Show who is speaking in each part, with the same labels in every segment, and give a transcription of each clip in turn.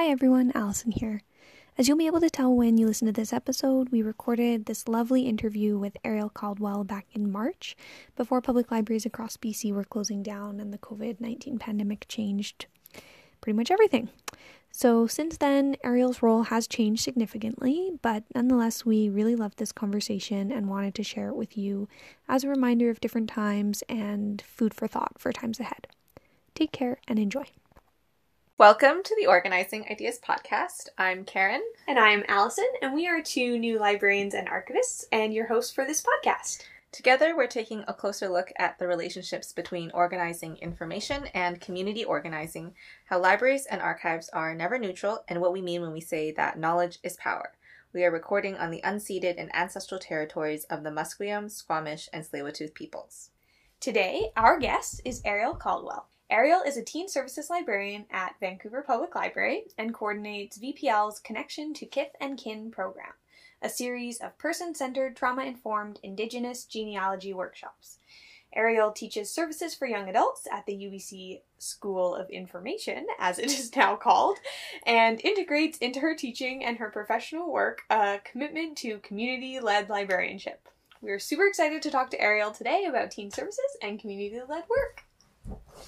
Speaker 1: Hi everyone, Allison here. As you'll be able to tell when you listen to this episode, we recorded this lovely interview with Ariel Caldwell back in March before public libraries across BC were closing down and the COVID 19 pandemic changed pretty much everything. So, since then, Ariel's role has changed significantly, but nonetheless, we really loved this conversation and wanted to share it with you as a reminder of different times and food for thought for times ahead. Take care and enjoy.
Speaker 2: Welcome to the Organizing Ideas Podcast. I'm Karen.
Speaker 3: And I'm Allison, and we are two new librarians and archivists, and your hosts for this podcast.
Speaker 2: Together, we're taking a closer look at the relationships between organizing information and community organizing, how libraries and archives are never neutral, and what we mean when we say that knowledge is power. We are recording on the unceded and ancestral territories of the Musqueam, Squamish, and Tsleil-Waututh peoples.
Speaker 3: Today, our guest is Ariel Caldwell. Ariel is a teen services librarian at Vancouver Public Library and coordinates VPL's Connection to Kith and Kin program, a series of person centered, trauma informed Indigenous genealogy workshops. Ariel teaches services for young adults at the UBC School of Information, as it is now called, and integrates into her teaching and her professional work a commitment to community led librarianship. We're super excited to talk to Ariel today about teen services and community led work.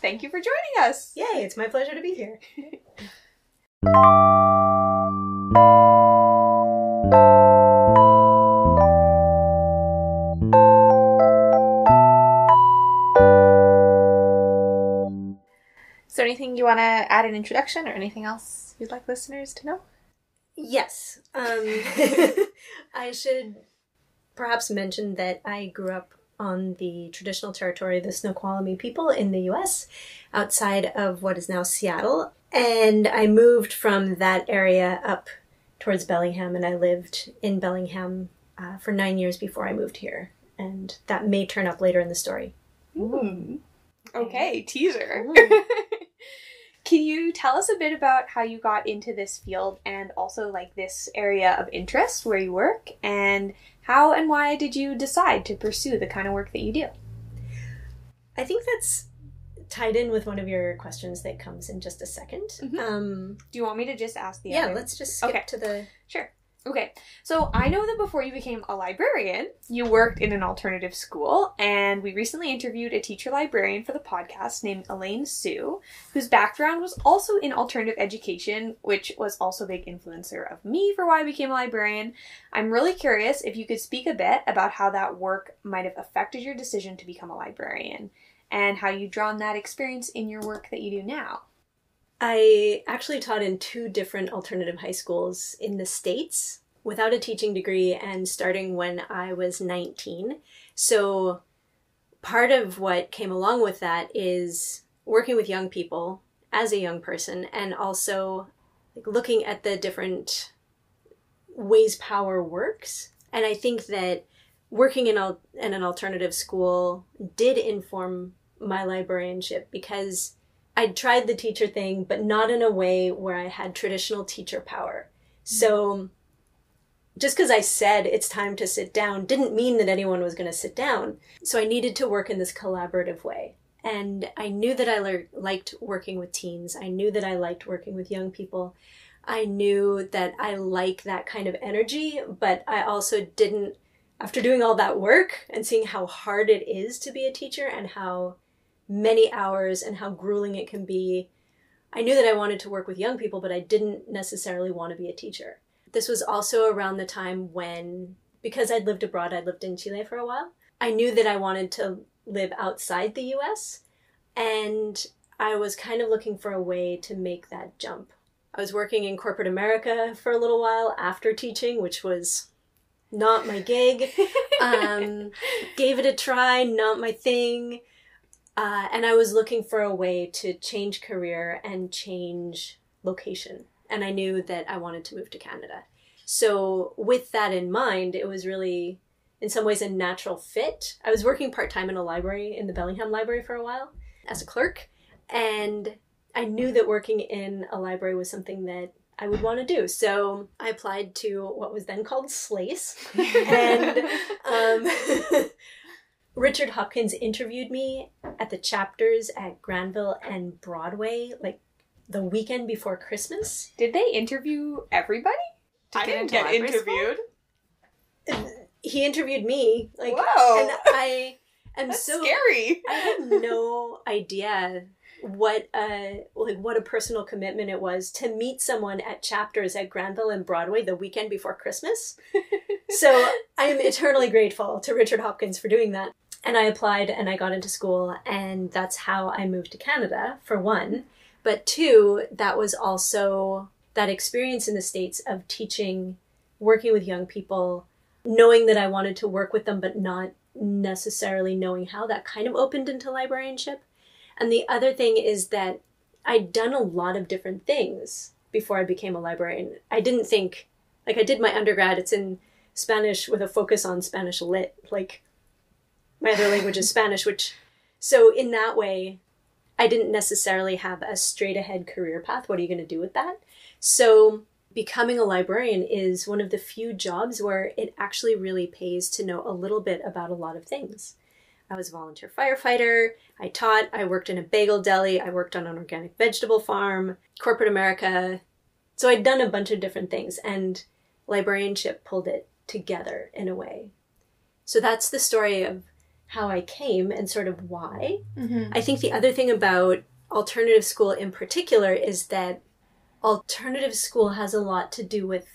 Speaker 3: Thank you for joining us.
Speaker 4: Yay, it's my pleasure to be here.
Speaker 2: So, anything you want to add an introduction or anything else you'd like listeners to know?
Speaker 4: Yes. Um, I should perhaps mention that I grew up on the traditional territory of the Snoqualmie people in the US, outside of what is now Seattle. And I moved from that area up towards Bellingham, and I lived in Bellingham uh, for nine years before I moved here. And that may turn up later in the story.
Speaker 3: Mm. Okay, teaser. Can you tell us a bit about how you got into this field and also like this area of interest where you work and how and why did you decide to pursue the kind of work that you do?
Speaker 4: I think that's tied in with one of your questions that comes in just a 2nd
Speaker 3: Mhm.
Speaker 4: Um,
Speaker 3: Do you want me to just ask the
Speaker 4: yeah,
Speaker 3: other?
Speaker 4: let's just skip
Speaker 3: Okay.
Speaker 4: to the.
Speaker 3: Sure. Okay. So I know that before you became a librarian, you worked in an alternative school, and we recently interviewed a teacher librarian for the podcast named Elaine Sue, whose background was also in alternative education, which was also a big influencer of me for why I became a librarian. I'm really curious if you could speak a bit about how that work might have affected your decision to become a librarian and how you've drawn that experience in your work that you do now.
Speaker 4: I actually taught in two different alternative high schools in the States without a teaching degree and starting when I was 19. So, part of what came along with that is working with young people as a young person and also looking at the different ways power works. And I think that working in, al- in an alternative school did inform my librarianship because I'd tried the teacher thing, but not in a way where I had traditional teacher power. Mm-hmm. So just because I said it's time to sit down didn't mean that anyone was going to sit down. So I needed to work in this collaborative way. And I knew that I le- liked working with teens. I knew that I liked working with young people. I knew that I like that kind of energy, but I also didn't, after doing all that work and seeing how hard it is to be a teacher and how many hours and how grueling it can be. I knew that I wanted to work with young people, but I didn't necessarily want to be a teacher. This was also around the time when, because I'd lived abroad, I'd lived in Chile for a while, I knew that I wanted to live outside the US, and I was kind of looking for a way to make that jump. I was working in corporate America for a little while after teaching, which was not my gig. Um, gave it a try, not my thing. Uh, and I was looking for a way to change career and change location. And I knew that I wanted to move to Canada. So, with that in mind, it was really, in some ways, a natural fit. I was working part time in a library, in the Bellingham Library for a while, as a clerk. And I knew that working in a library was something that I would want to do. So, I applied to what was then called SLAIS. and um, Richard Hopkins interviewed me at the chapters at Granville and Broadway, like the weekend before Christmas.
Speaker 3: Did they interview everybody?
Speaker 2: To
Speaker 3: I
Speaker 2: get
Speaker 3: didn't get
Speaker 2: library school?
Speaker 3: interviewed.
Speaker 4: He interviewed me, like,
Speaker 3: Whoa.
Speaker 4: and I am
Speaker 3: That's
Speaker 4: so
Speaker 3: scary.
Speaker 4: I had no idea what a like what a personal commitment it was to meet someone at chapters at Granville and Broadway the weekend before Christmas. so I am eternally grateful to Richard Hopkins for doing that. And I applied and I got into school and that's how I moved to Canada for one. But two, that was also that experience in the States of teaching, working with young people, knowing that I wanted to work with them but not necessarily knowing how that kind of opened into librarianship. And the other thing is that I'd done a lot of different things before I became a librarian. I didn't think, like, I did my undergrad, it's in Spanish with a focus on Spanish lit. Like, my other language is Spanish, which, so in that way, I didn't necessarily have a straight ahead career path. What are you going to do with that? So, becoming a librarian is one of the few jobs where it actually really pays to know a little bit about a lot of things. I was a volunteer firefighter, I taught, I worked in a bagel deli, I worked on an organic vegetable farm, corporate America. So I'd done a bunch of different things, and librarianship pulled it together in a way. So that's the story of how I came and sort of why.
Speaker 3: Mm-hmm.
Speaker 4: I think the other thing about alternative school in particular is that alternative school has a lot to do with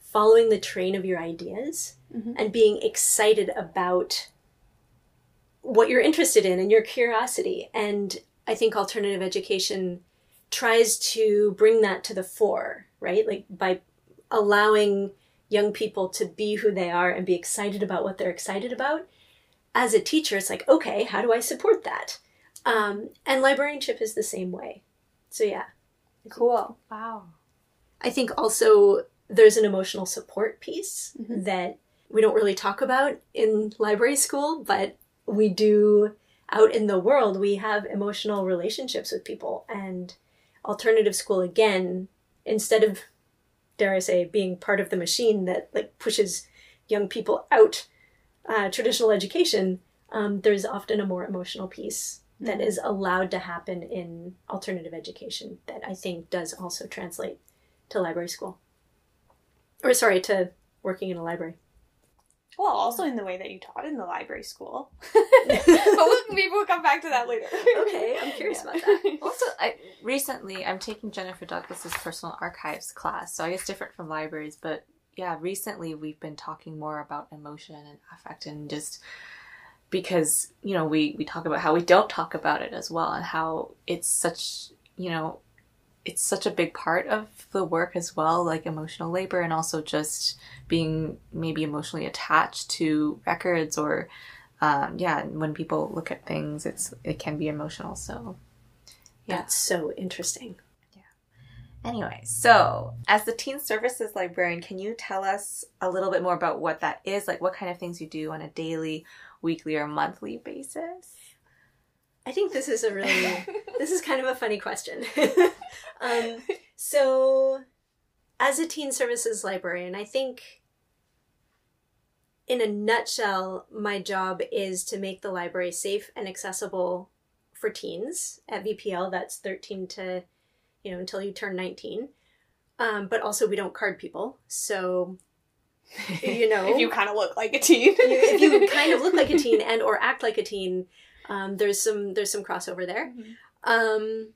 Speaker 4: following the train of your ideas
Speaker 3: Mhm.
Speaker 4: and being excited about what you're interested in and your curiosity. And I think alternative education tries to bring that to the fore, right? Like by allowing young people to be who they are and be excited about what they're excited about. As a teacher, it's like, okay, how do I support that? Um, and librarianship is the same way. So, yeah.
Speaker 3: Cool.
Speaker 2: Wow.
Speaker 4: I think also there's an emotional support piece
Speaker 3: Mhm.
Speaker 4: that we don't really talk about in library school, but we do out in the world. We have emotional relationships with people, and alternative school again, instead of dare I say being part of the machine that like pushes young people out uh, traditional education, um, there's often a more emotional piece that is allowed to happen in alternative education that I think does also translate to library school. Or sorry, to working in a library.
Speaker 3: Well, also in the way that you taught in the library school. but we'll, maybe we'll come back to that later.
Speaker 4: Okay, I'm curious about that.
Speaker 2: Also, I recently I'm taking Jennifer Douglas's personal archives class, so I guess different from libraries, but yeah, recently we've been talking more about emotion and affect and just because you know we we talk about how we don't talk about it as well and how it's such you know it's such a big part of the work as well like emotional labor and also just being maybe emotionally attached to records or um, yeah when people look at things it's it can be emotional so Yeah.
Speaker 4: That's so interesting.
Speaker 2: Anyway, so as the teen services librarian, can you tell us a little bit more about what that is? Like what kind of things you do on a daily, weekly, or monthly basis?
Speaker 4: I think this is a really this is kind of a funny question. um, so, as a teen services librarian, I think, in a nutshell, my job is to make the library safe and accessible for teens at VPL. That's thirteen to, you know, until you turn nineteen. Um, but also, we don't card people, so you know,
Speaker 3: if you kind of look like a teen.
Speaker 4: if you kind of look like a teen and or act like a teen, um, there's some there's some crossover there. Um,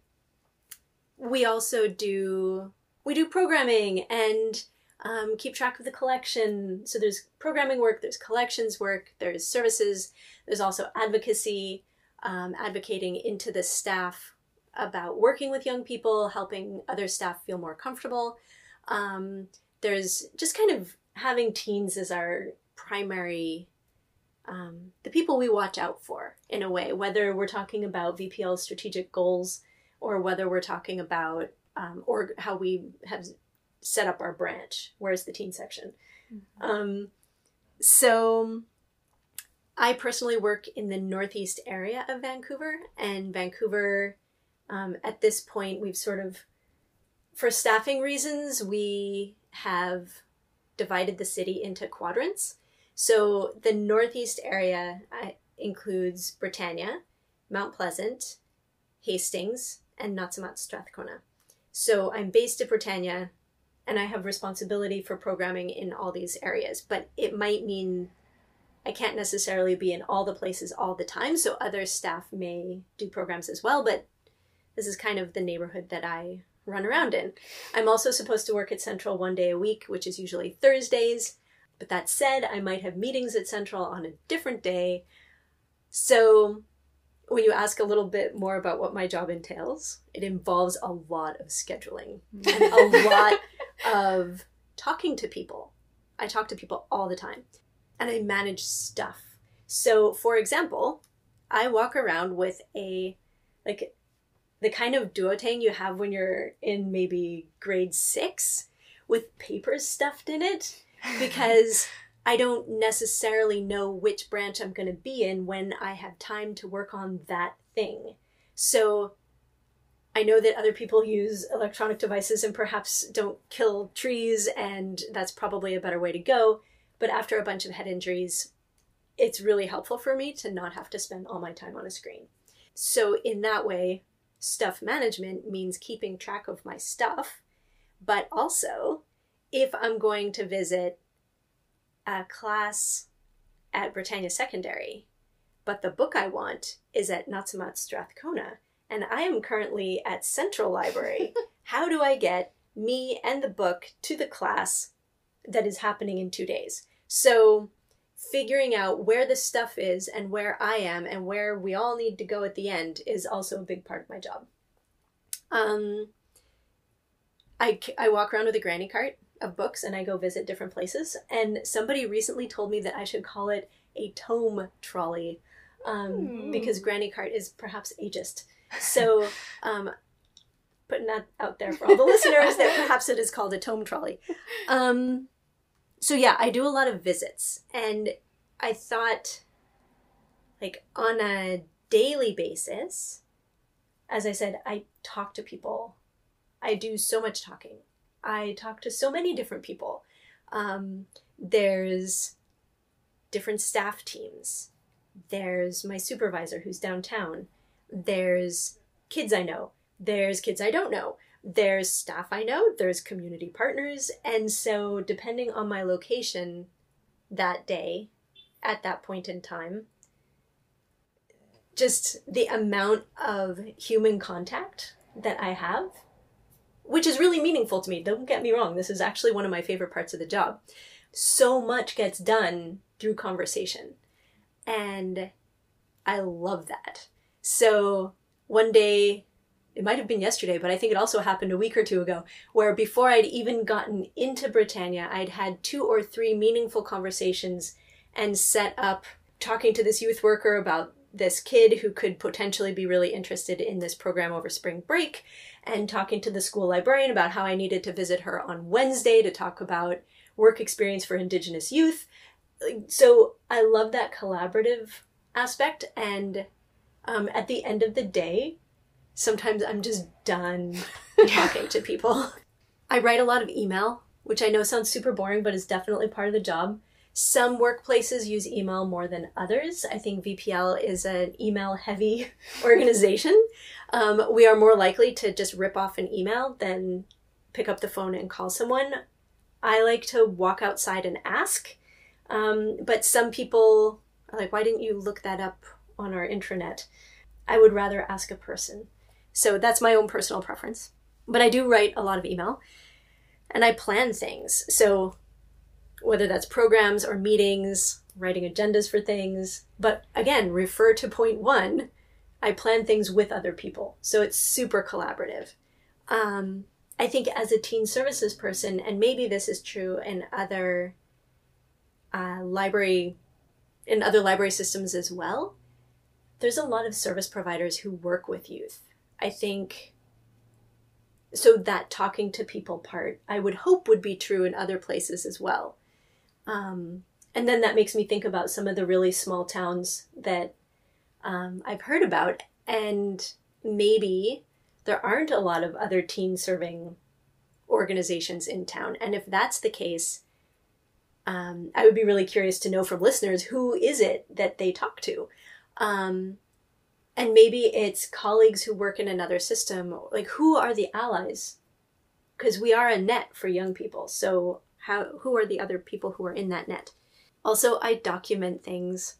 Speaker 4: we also do we do programming and um, keep track of the collection. So there's programming work, there's collections work, there's services, there's also advocacy, um, advocating into the staff about working with young people, helping other staff feel more comfortable. Um, there's just kind of having teens as our primary um, the people we watch out for in a way, whether we're talking about VPL strategic goals or whether we're talking about um, or how we have set up our branch. Where's the teen section? Um, so I personally work in the northeast area of Vancouver, and Vancouver, um, at this point, we've sort of, for staffing reasons, we have divided the city into quadrants. So the northeast area uh, includes Britannia, Mount Pleasant, Hastings, and Natsumat Strathcona. So I'm based at Britannia and I have responsibility for programming in all these areas, but it might mean I can't necessarily be in all the places all the time, so other staff may do programs as well, but this is kind of the neighborhood that I run around in. I'm also supposed to work at Central one day a week, which is usually Thursdays. But that said, I might have meetings at Central on a different day. So when you ask a little bit more about what my job entails, it involves a lot of scheduling and a lot of talking to people. I talk to people all the time and I manage stuff. So, for example, I walk around with a like the kind of duotang you have when you're in maybe grade 6 with papers stuffed in it because I don't necessarily know which branch I'm going to be in when I have time to work on that thing. So I know that other people use electronic devices and perhaps don't kill trees, and that's probably a better way to go. But after a bunch of head injuries, it's really helpful for me to not have to spend all my time on a screen. So, in that way, stuff management means keeping track of my stuff, but also if I'm going to visit a class at Britannia Secondary, but the book I want is at Natsumat Strathcona, and I am currently at Central Library. How do I get me and the book to the class that is happening in two days? So, figuring out where the stuff is and where I am and where we all need to go at the end is also a big part of my job. Um, I, I walk around with a granny cart of books and I go visit different places. And somebody recently told me that I should call it a tome trolley um, hmm. because granny cart is perhaps ageist. So, um, putting that out there for all the listeners that perhaps it is called a tome trolley. Um, so yeah, I do a lot of visits, and I thought, like on a daily basis, as I said, I talk to people. I do so much talking. I talk to so many different people. Um, there's different staff teams. There's my supervisor who's downtown. There's kids I know. There's kids I don't know. There's staff I know. There's community partners. And so, depending on my location that day, at that point in time, just the amount of human contact that I have which is really meaningful to me. Don't get me wrong, this is actually one of my favorite parts of the job. So much gets done through conversation. And I love that. So one day, it might have been yesterday, but I think it also happened a week or two ago, where before I'd even gotten into Britannia, I'd had two or three meaningful conversations and set up talking to this youth worker about this kid who could potentially be really interested in this program over spring break and talking to the school librarian about how I needed to visit her on Wednesday to talk about work experience for Indigenous youth. So I love that collaborative aspect. And um, at the end of the day, sometimes I'm just done talking to people. I write a lot of email, which I know sounds super boring, but is definitely part of the job. Some workplaces use email more than others. I think VPL is an email heavy organization. Um, we are more likely to just rip off an email than pick up the phone and call someone. I like to walk outside and ask, um, but some people are like, why didn't you look that up on our intranet? I would rather ask a person. So that's my own personal preference. But I do write a lot of email and I plan things. So whether that's programs or meetings, writing agendas for things. But again, refer to point one. I plan things with other people. So it's super collaborative. Um, I think as a teen services person, and maybe this is true in other uh, library, in other library systems as well, there's a lot of service providers who work with youth. I think so that talking to people part i would hope would be true in other places as well um, and then that makes me think about some of the really small towns that um, I've heard about, and maybe there aren't a lot of other teen serving organizations in town. And if that's the case, um, I would be really curious to know from listeners who is it that they talk to. Um, and maybe it's colleagues who work in another system. Like, who are the allies because we are a net for young people. So how who are the other people who are in that net? Also, I document things,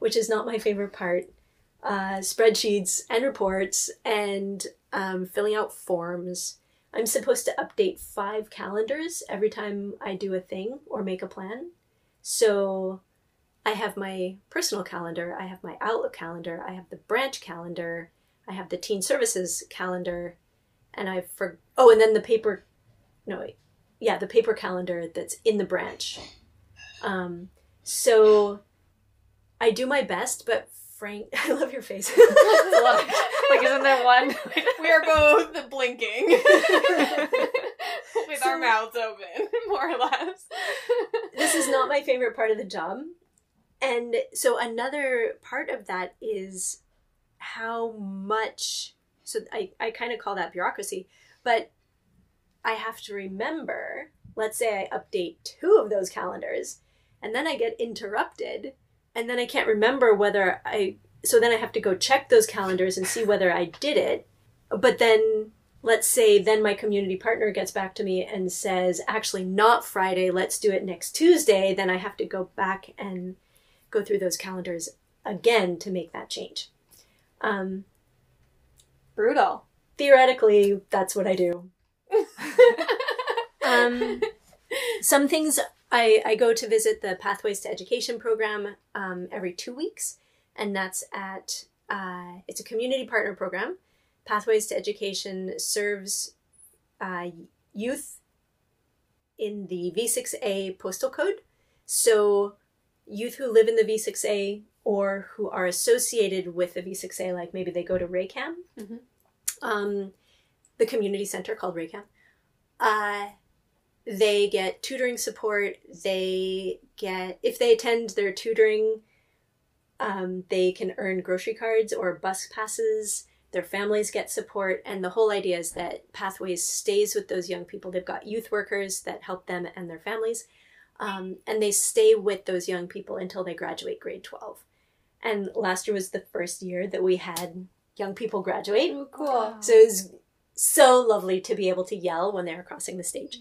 Speaker 4: which is not my favorite part. Uh, spreadsheets and reports and um, filling out forms. I'm supposed to update five calendars every time I do a thing or make a plan. So I have my personal calendar, I have my Outlook calendar, I have the branch calendar, I have the teen services calendar, and I've for oh, and then the paper, no wait, yeah, the paper calendar that's in the branch. Um, so I do my best, but Frank, I love your face.
Speaker 2: like, isn't there one?
Speaker 3: we are both blinking with our mouths open, more or less.
Speaker 4: this is not my favorite part of the job. And so another part of that is how much so I, I kind of call that bureaucracy, but I have to remember, let's say I update two of those calendars and then I get interrupted and then I can't remember whether I so then I have to go check those calendars and see whether I did it. But then let's say then my community partner gets back to me and says actually not Friday, let's do it next Tuesday, then I have to go back and go through those calendars again to make that change. Um,
Speaker 3: Brutal.
Speaker 4: Theoretically, that's what I do. um, some things I, I go to visit the Pathways to Education program um, every two weeks, and that's at uh, it's a community partner program. Pathways to Education serves uh, youth in the V6A postal code. So, youth who live in the V6A or who are associated with the V6A, like maybe they go to Raycam,
Speaker 3: Mhm.
Speaker 4: um, the community center called Raycam. Uh, they get tutoring support. They get, if they attend their tutoring, um, they can earn grocery cards or bus passes. Their families get support. And the whole idea is that Pathways stays with those young people. They've got youth workers that help them and their families. Um, and they stay with those young people until they graduate grade 12. And last year was the first year that we had young people graduate.
Speaker 3: Oh, cool.
Speaker 4: So it was so lovely to be able to yell when they were crossing the stage.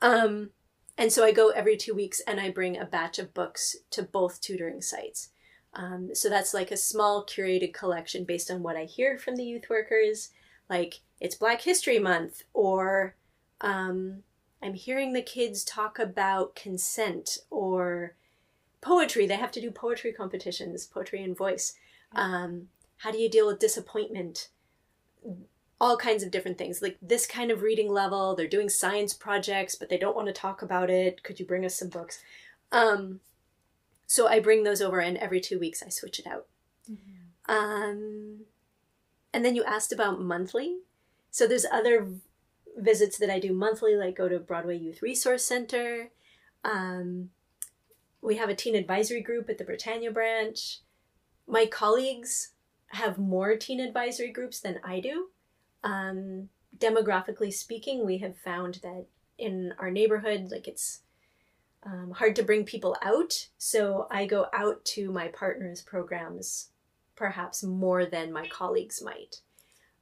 Speaker 4: Um, and so I go every two weeks and I bring a batch of books to both tutoring sites. Um, so that's like a small curated collection based on what I hear from the youth workers. Like it's Black History Month, or um, I'm hearing the kids talk about consent or poetry. They have to do poetry competitions, poetry and voice. Um, how do you deal with disappointment? all kinds of different things. Like this kind of reading level they're doing science projects but they don't want to talk about it. Could you bring us some books? Um, so i bring those over and every two weeks i switch it out. Um, and then you asked about monthly. So there's other visits that i do monthly like go to broadway youth resource center um, we have a teen advisory group at the britannia branch my colleagues have more teen advisory groups than i do um, demographically speaking, we have found that in our neighborhood, like it's um, hard to bring people out. So I go out to my partners' programs perhaps more than my colleagues might.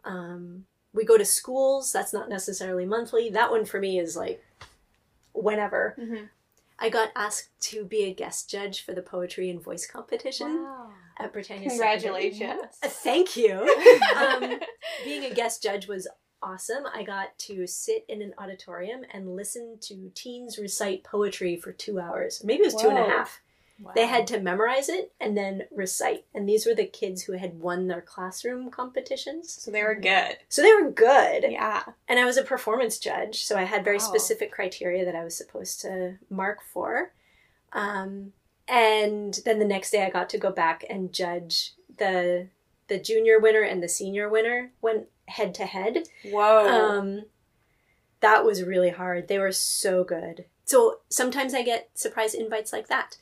Speaker 4: Um, we go to schools, that's not necessarily monthly. That one for me is like whenever.
Speaker 3: Mhm.
Speaker 4: I got asked to be a guest judge for the poetry and voice competition
Speaker 3: Wow.
Speaker 4: at Britannia.
Speaker 3: Congratulations.
Speaker 4: Uh, Thank you. um, being a guest judge was awesome. I got to sit in an auditorium and listen to teens recite poetry for two hours. Maybe it was two and a
Speaker 3: Whoa.
Speaker 4: They had to memorize it and then recite. And these were the kids who had won their classroom competitions.
Speaker 3: So they were good.
Speaker 4: So they were good.
Speaker 3: Yeah.
Speaker 4: And I was a performance judge, so I had very
Speaker 3: Wow.
Speaker 4: specific criteria that I was supposed to mark for. Um, and then the next day, I got to go back and judge the the junior winner and the senior winner went head to head.
Speaker 3: Whoa.
Speaker 4: Um, that was really hard. They were so good. So sometimes I get surprise invites like that.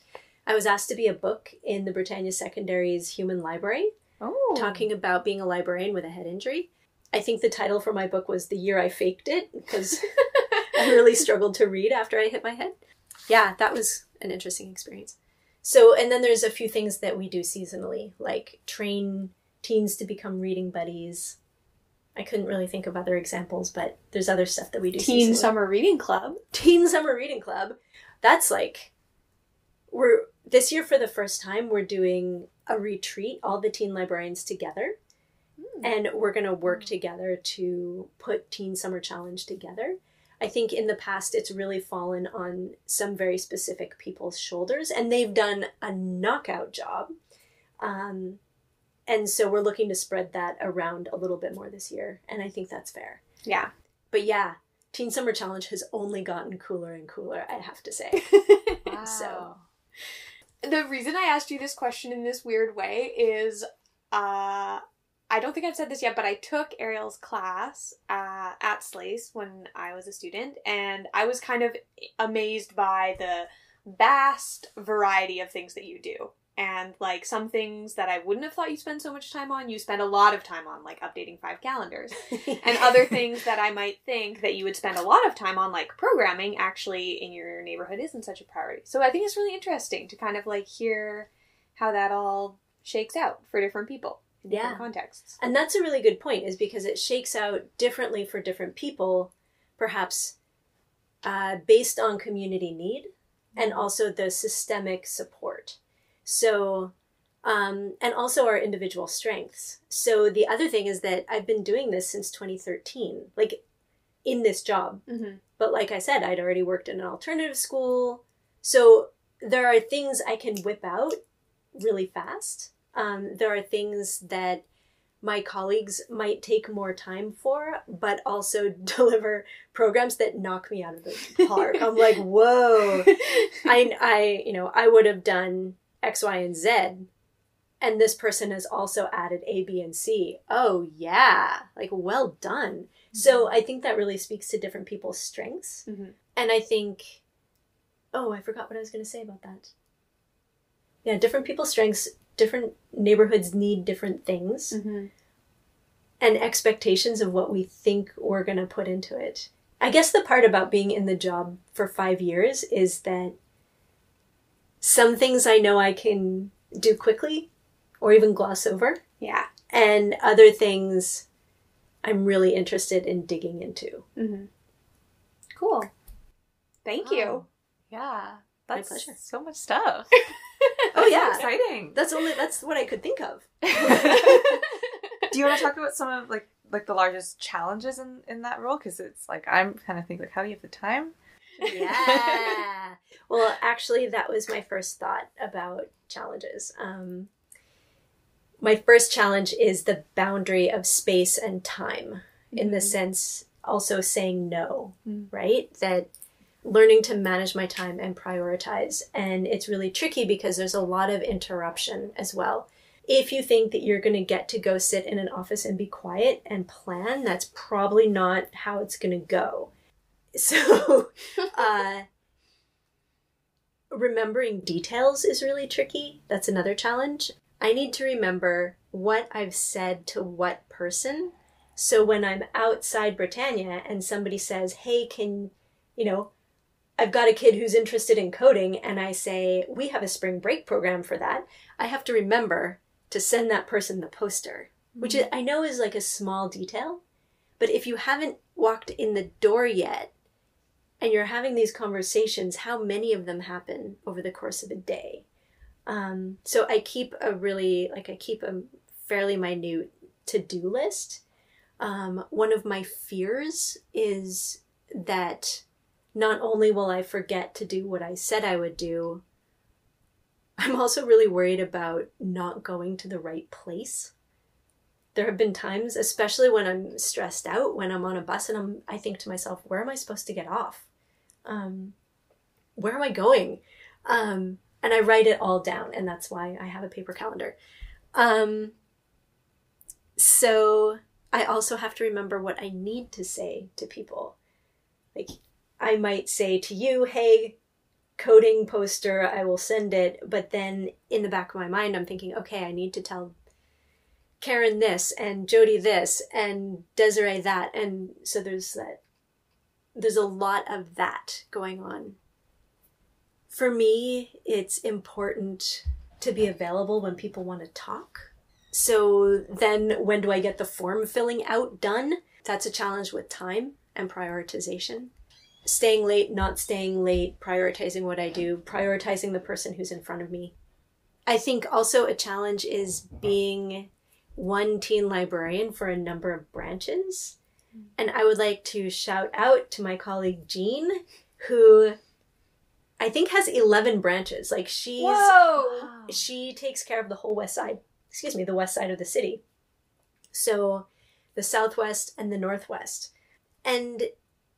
Speaker 4: I was asked to be a book in the Britannia Secondary's Human Library
Speaker 3: oh.
Speaker 4: talking about being a librarian with a head injury. I think the title for my book was The Year I Faked It because I really struggled to read after I hit my head. Yeah, that was an interesting experience. So, and then there's a few things that we do seasonally, like train teens to become reading buddies. I couldn't really think of other examples, but there's other stuff that we do.
Speaker 3: Teen
Speaker 4: seasonally.
Speaker 3: Summer Reading Club.
Speaker 4: Teen Summer Reading Club. That's like we're this year for the first time we're doing a retreat, all the teen librarians together. And we're going to work together to put Teen Summer Challenge together. I think in the past it's really fallen on some very specific people's shoulders, and they've done a knockout job. Um, and so we're looking to spread that around a little bit more this year, and I think that's fair.
Speaker 3: Yeah.
Speaker 4: But yeah, Teen Summer Challenge has only gotten cooler and cooler, I have to say.
Speaker 2: Wow.
Speaker 4: So-
Speaker 3: the reason I asked you this question in this weird way is uh I don't think I've said this yet, but I took Ariel's class uh, at SLAIS when I was a student, and I was kind of amazed by the vast variety of things that you do. And like some things that I wouldn't have thought you spend so much time on, you spend a lot of time on, like updating five calendars. and other things that I might think that you would spend a lot of time on, like programming, actually in your neighborhood isn't such a priority. So I think it's really interesting to kind of like hear how that all shakes out for different people in
Speaker 4: Yeah.
Speaker 3: different contexts.
Speaker 4: And that's a really good point, is because it shakes out differently for different people, perhaps uh, based on community need and also the systemic support. So, um, and also our individual strengths. So the other thing is that I've been doing this since 2013, like in this job.
Speaker 3: Mm-hmm.
Speaker 4: But like I said, I'd already worked in an alternative school. So there are things I can whip out really fast. Um, there are things that my colleagues might take more time for, but also deliver programs that knock me out of the park. I'm like, whoa. I, I, you know, I would have done X, Y, and Z. And this person has also added A, B, and C. Oh, yeah. Like, well done. So I think that really speaks to different people's strengths.
Speaker 3: Mhm.
Speaker 4: And I think, oh, I forgot what I was going to say about that. Yeah, different people's strengths, different neighborhoods need different things,
Speaker 3: Mm-hmm.
Speaker 4: and expectations of what we think we're going to put into it. I guess the part about being in the job for five years is that some things I know I can do quickly or even gloss over,
Speaker 3: Yeah.
Speaker 4: and other things I'm really interested in digging into.
Speaker 3: Mm-hmm. Cool. Thank you.
Speaker 2: Wow. Yeah.
Speaker 4: My
Speaker 2: That's
Speaker 4: pleasure.
Speaker 2: so much stuff.
Speaker 4: Oh, yeah.
Speaker 2: so exciting.
Speaker 4: That's only that's what I could think of.
Speaker 2: Do you want to talk about some of like like the largest challenges in in that role? Because it's like I'm kind of thinking like how do you have the time?
Speaker 4: Yeah. Well, actually, that was my first thought about challenges. Um, my first challenge is the boundary of space and time, in the sense also saying no,
Speaker 2: Mm.
Speaker 4: right? That learning to manage my time and prioritize. And it's really tricky because there's a lot of interruption as well. If you think that you're going to get to go sit in an office and be quiet and plan, that's probably not how it's going to go. So, uh, remembering details is really tricky. That's another challenge. I need to remember what I've said to what person. So when I'm outside Britannia and somebody says, hey, can, you know, I've got a kid who's interested in coding, and I say, we have a spring break program for that, I have to remember to send that person the poster, which I know is like a small detail. But if you haven't walked in the door yet, and you're having these conversations, how many of them happen over the course of a day? Um, so I keep a really, like, I keep a fairly minute to do list. Um, one of my fears is that not only will I forget to do what I said I would do, I'm also really worried about not going to the right place. There have been times, especially when I'm stressed out, when I'm on a bus and I'm, I think to myself, where am I supposed to get off? Um, where am I going? Um, and I write it all down, and that's why I have a paper calendar. Um, so I also have to remember what I need to say to people. Like, I might say to you, hey, coding poster, I will send it. But then in the back of my mind, I'm thinking, okay, I need to tell Karen this and Jody this and Desiree that. And so there's that, there's a lot of that going on. For me, it's important to be available when people want to talk. So then when do I get the form filling out done? That's a challenge with time and prioritization. Staying late, not staying late, prioritizing what I do, prioritizing the person who's in front of me. I think also a challenge is being one teen librarian for a number of branches. And I would like to shout out to my colleague Jean, who I think has 11 branches. Like she's
Speaker 3: Whoa!
Speaker 4: she takes care of the whole west side, excuse me, the west side of the city. So the southwest and the northwest. And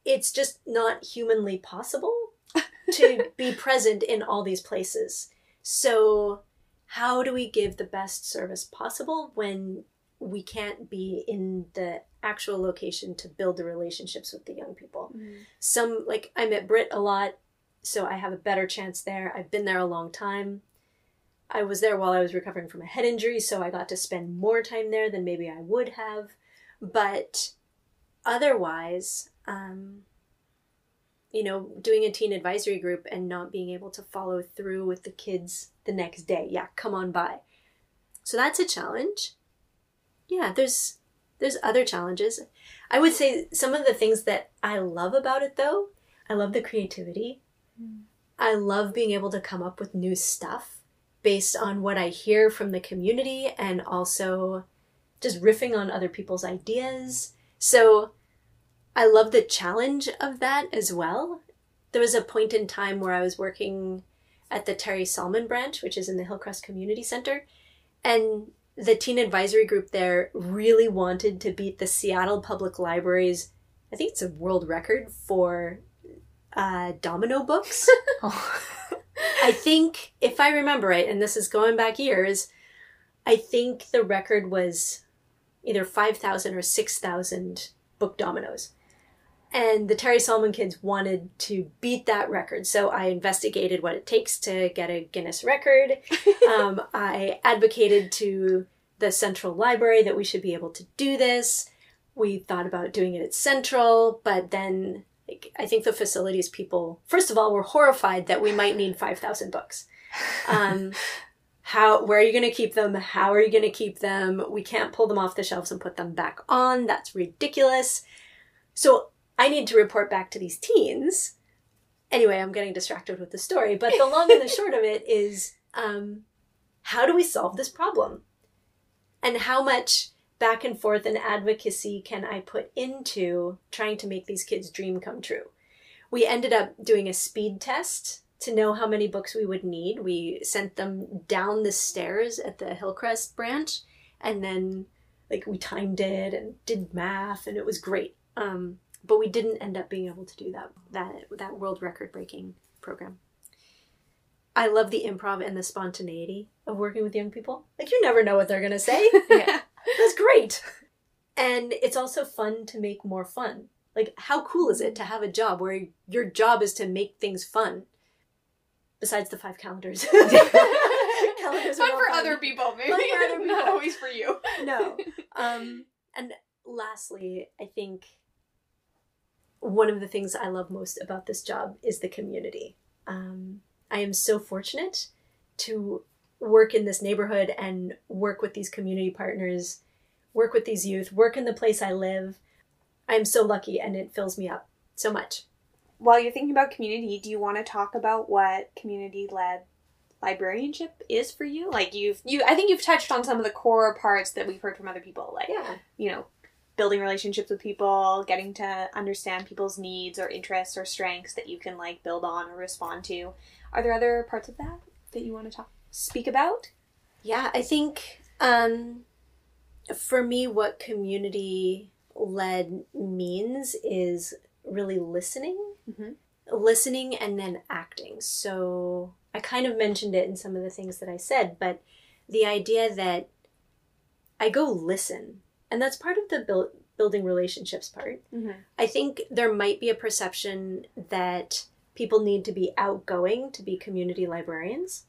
Speaker 4: it's just not humanly possible to be present in all these places. So how do we give the best service possible when we can't be in the actual location to build the relationships with the young people? Some like I met at Brit a lot, so I have a better chance there. I've been there a long time. I was there while I was recovering from a head injury, so I got to spend more time there than maybe I would have. But otherwise, um, you know, doing a teen advisory group and not being able to follow through with the kids the next day. Yeah, come on by. So that's a challenge. Yeah, there's there's other challenges. I would say some of the things that I love about it though, I love the creativity. I love being able to come up with new stuff based on what I hear from the community and also just riffing on other people's ideas. So I love the challenge of that as well. There was a point in time where I was working at the Terry Salmon branch, which is in the Hillcrest Community Center, and the teen advisory group there really wanted to beat the Seattle Public Library's, I think it's a world record for uh, domino books. I think, if I remember right, and this is going back years, I think the record was either 5,000 or 6,000 book dominoes. And the Terry Salmon kids wanted to beat that record. So I investigated what it takes to get a Guinness record. um, I advocated to the Central Library that we should be able to do this. We thought about doing it at Central, but then like, I think the facilities people, first of all, were horrified that we might need 5,000 books. Um, how, where are you going to keep them? How are you going to keep them? We can't pull them off the shelves and put them back on. That's ridiculous. So I need to report back to these teens. Anyway, I'm getting distracted with the story, but the long and the short of it is um, how do we solve this problem? And how much back and forth and advocacy can I put into trying to make these kids' dream come true? We ended up doing a speed test to know how many books we would need. We sent them down the stairs at the Hillcrest branch and then like we timed it and did math and it was great. Um, but we didn't end up being able to do that that that world record breaking program. I love the improv and the spontaneity of working with young people. Like you never know what they're gonna say.
Speaker 3: Yeah.
Speaker 4: That's great. And it's also fun to make more fun. Like how cool is it to have a job where your job is to make things fun? Besides the five calendars. calendars
Speaker 3: Fun for other people, maybe.
Speaker 4: Fun for other
Speaker 3: Not
Speaker 4: people.
Speaker 3: always for you.
Speaker 4: no. Um, and lastly, I think one of the things I love most about this job is the community. Um, I am so fortunate to work in this neighborhood and work with these community partners, work with these youth, work in the place I live. I'm so lucky and it fills me up so much.
Speaker 3: While you're thinking about community, do you want to talk about what community led librarianship is for you? Like you've you I think you've touched on some of the core parts that we've heard from other people, like
Speaker 4: Yeah.
Speaker 3: you know, building relationships with people, getting to understand people's needs or interests or strengths that you can like build on or respond to. Are there other parts of that that you want to talk speak about?
Speaker 4: Yeah, I think um, for me, what community led means is really listening,
Speaker 3: Mhm.
Speaker 4: listening, and then acting. So I kind of mentioned it in some of the things that I said, but the idea that I go listen, and that's part of the build, building relationships part.
Speaker 3: Mm-hmm.
Speaker 4: I think there might be a perception that people need to be outgoing to be community librarians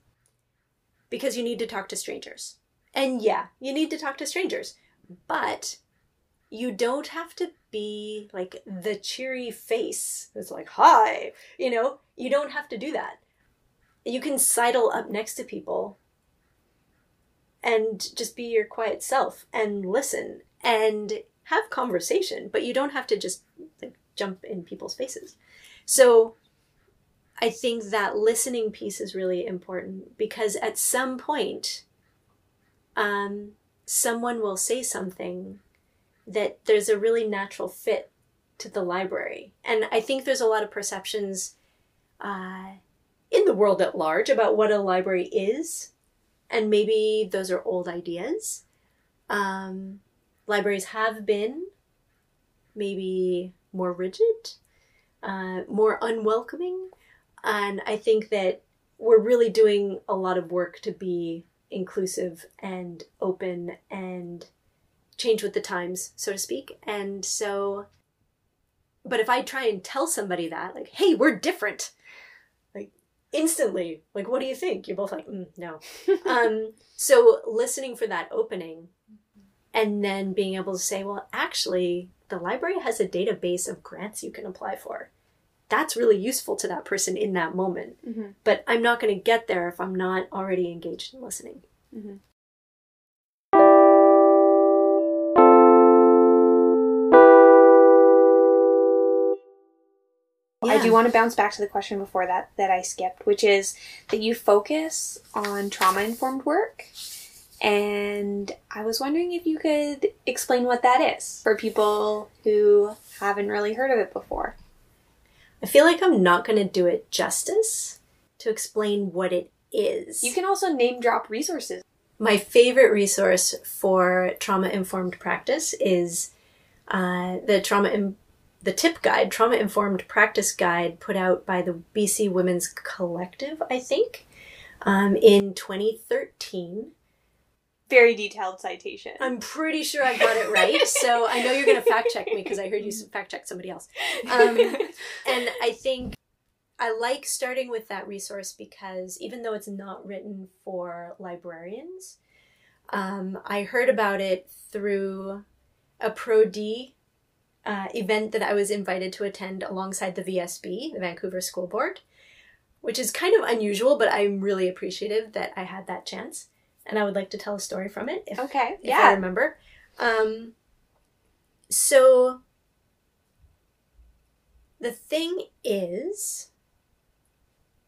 Speaker 4: because you need to talk to strangers. And yeah, you need to talk to strangers, but you don't have to be like the cheery face that's like, hi, you know, you don't have to do that. You can sidle up next to people and just be your quiet self and listen and have conversation, but you don't have to just like, jump in people's faces. So I think that listening piece is really important because at some point, um, someone will say something that there's a really natural fit to the library. And I think there's a lot of perceptions uh, in the world at large about what a library is. And maybe those are old ideas. Um, libraries have been maybe more rigid, uh, more unwelcoming. And I think that we're really doing a lot of work to be inclusive and open and change with the times, so to speak. And so, but if I try and tell somebody that, like, hey, we're different, like instantly, like, what do you think? You're both like, mm, no. um, so listening for that opening and then being able to say, well, actually, the library has a database of grants you can apply for. That's really useful to that person in that moment.
Speaker 3: Mm-hmm.
Speaker 4: But I'm not going to get there if I'm not already engaged in listening.
Speaker 3: Mm-hmm. I do want to bounce back to the question before that that I skipped, which is that you focus on trauma informed work. And I was wondering if you could explain what that is for people who haven't really heard of it before.
Speaker 4: I feel like I'm not going to do it justice to explain what it is.
Speaker 3: You can also name drop resources.
Speaker 4: My favorite resource for trauma informed practice is uh, the trauma in, the tip guide, trauma informed practice guide, put out by the BC Women's Collective, I think, um, in 2013.
Speaker 3: Very detailed citation.
Speaker 4: I'm pretty sure I got it right, so I know you're going to fact check me because I heard you fact check somebody else. Um, and I think I like starting with that resource because even though it's not written for librarians, um, I heard about it through a Pro D uh, event that I was invited to attend alongside the VSB, the Vancouver School Board, which is kind of unusual, but I'm really appreciative that I had that chance. And I would like to tell a story from it if,
Speaker 3: okay,
Speaker 4: if I remember. Um, so the thing is,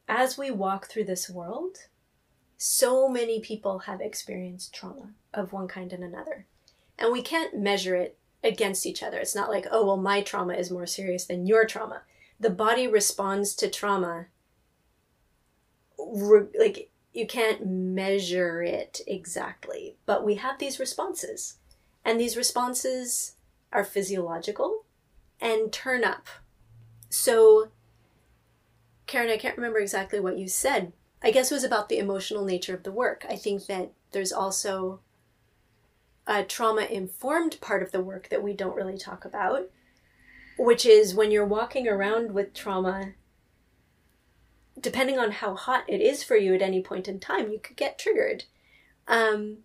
Speaker 4: as we walk through this world, so many people have experienced trauma of one kind and another. And we can't measure it against each other. It's not like, oh, well, my trauma is more serious than your trauma. The body responds to trauma re- like you can't measure it exactly, but we have these responses. And these responses are physiological and turn up. So, Karen, I can't remember exactly what you said. I guess it was about the emotional nature of the work. I think that there's also a trauma informed part of the work that we don't really talk about, which is when you're walking around with trauma, depending on how hot it is for you at any point in time, you could get triggered. Um,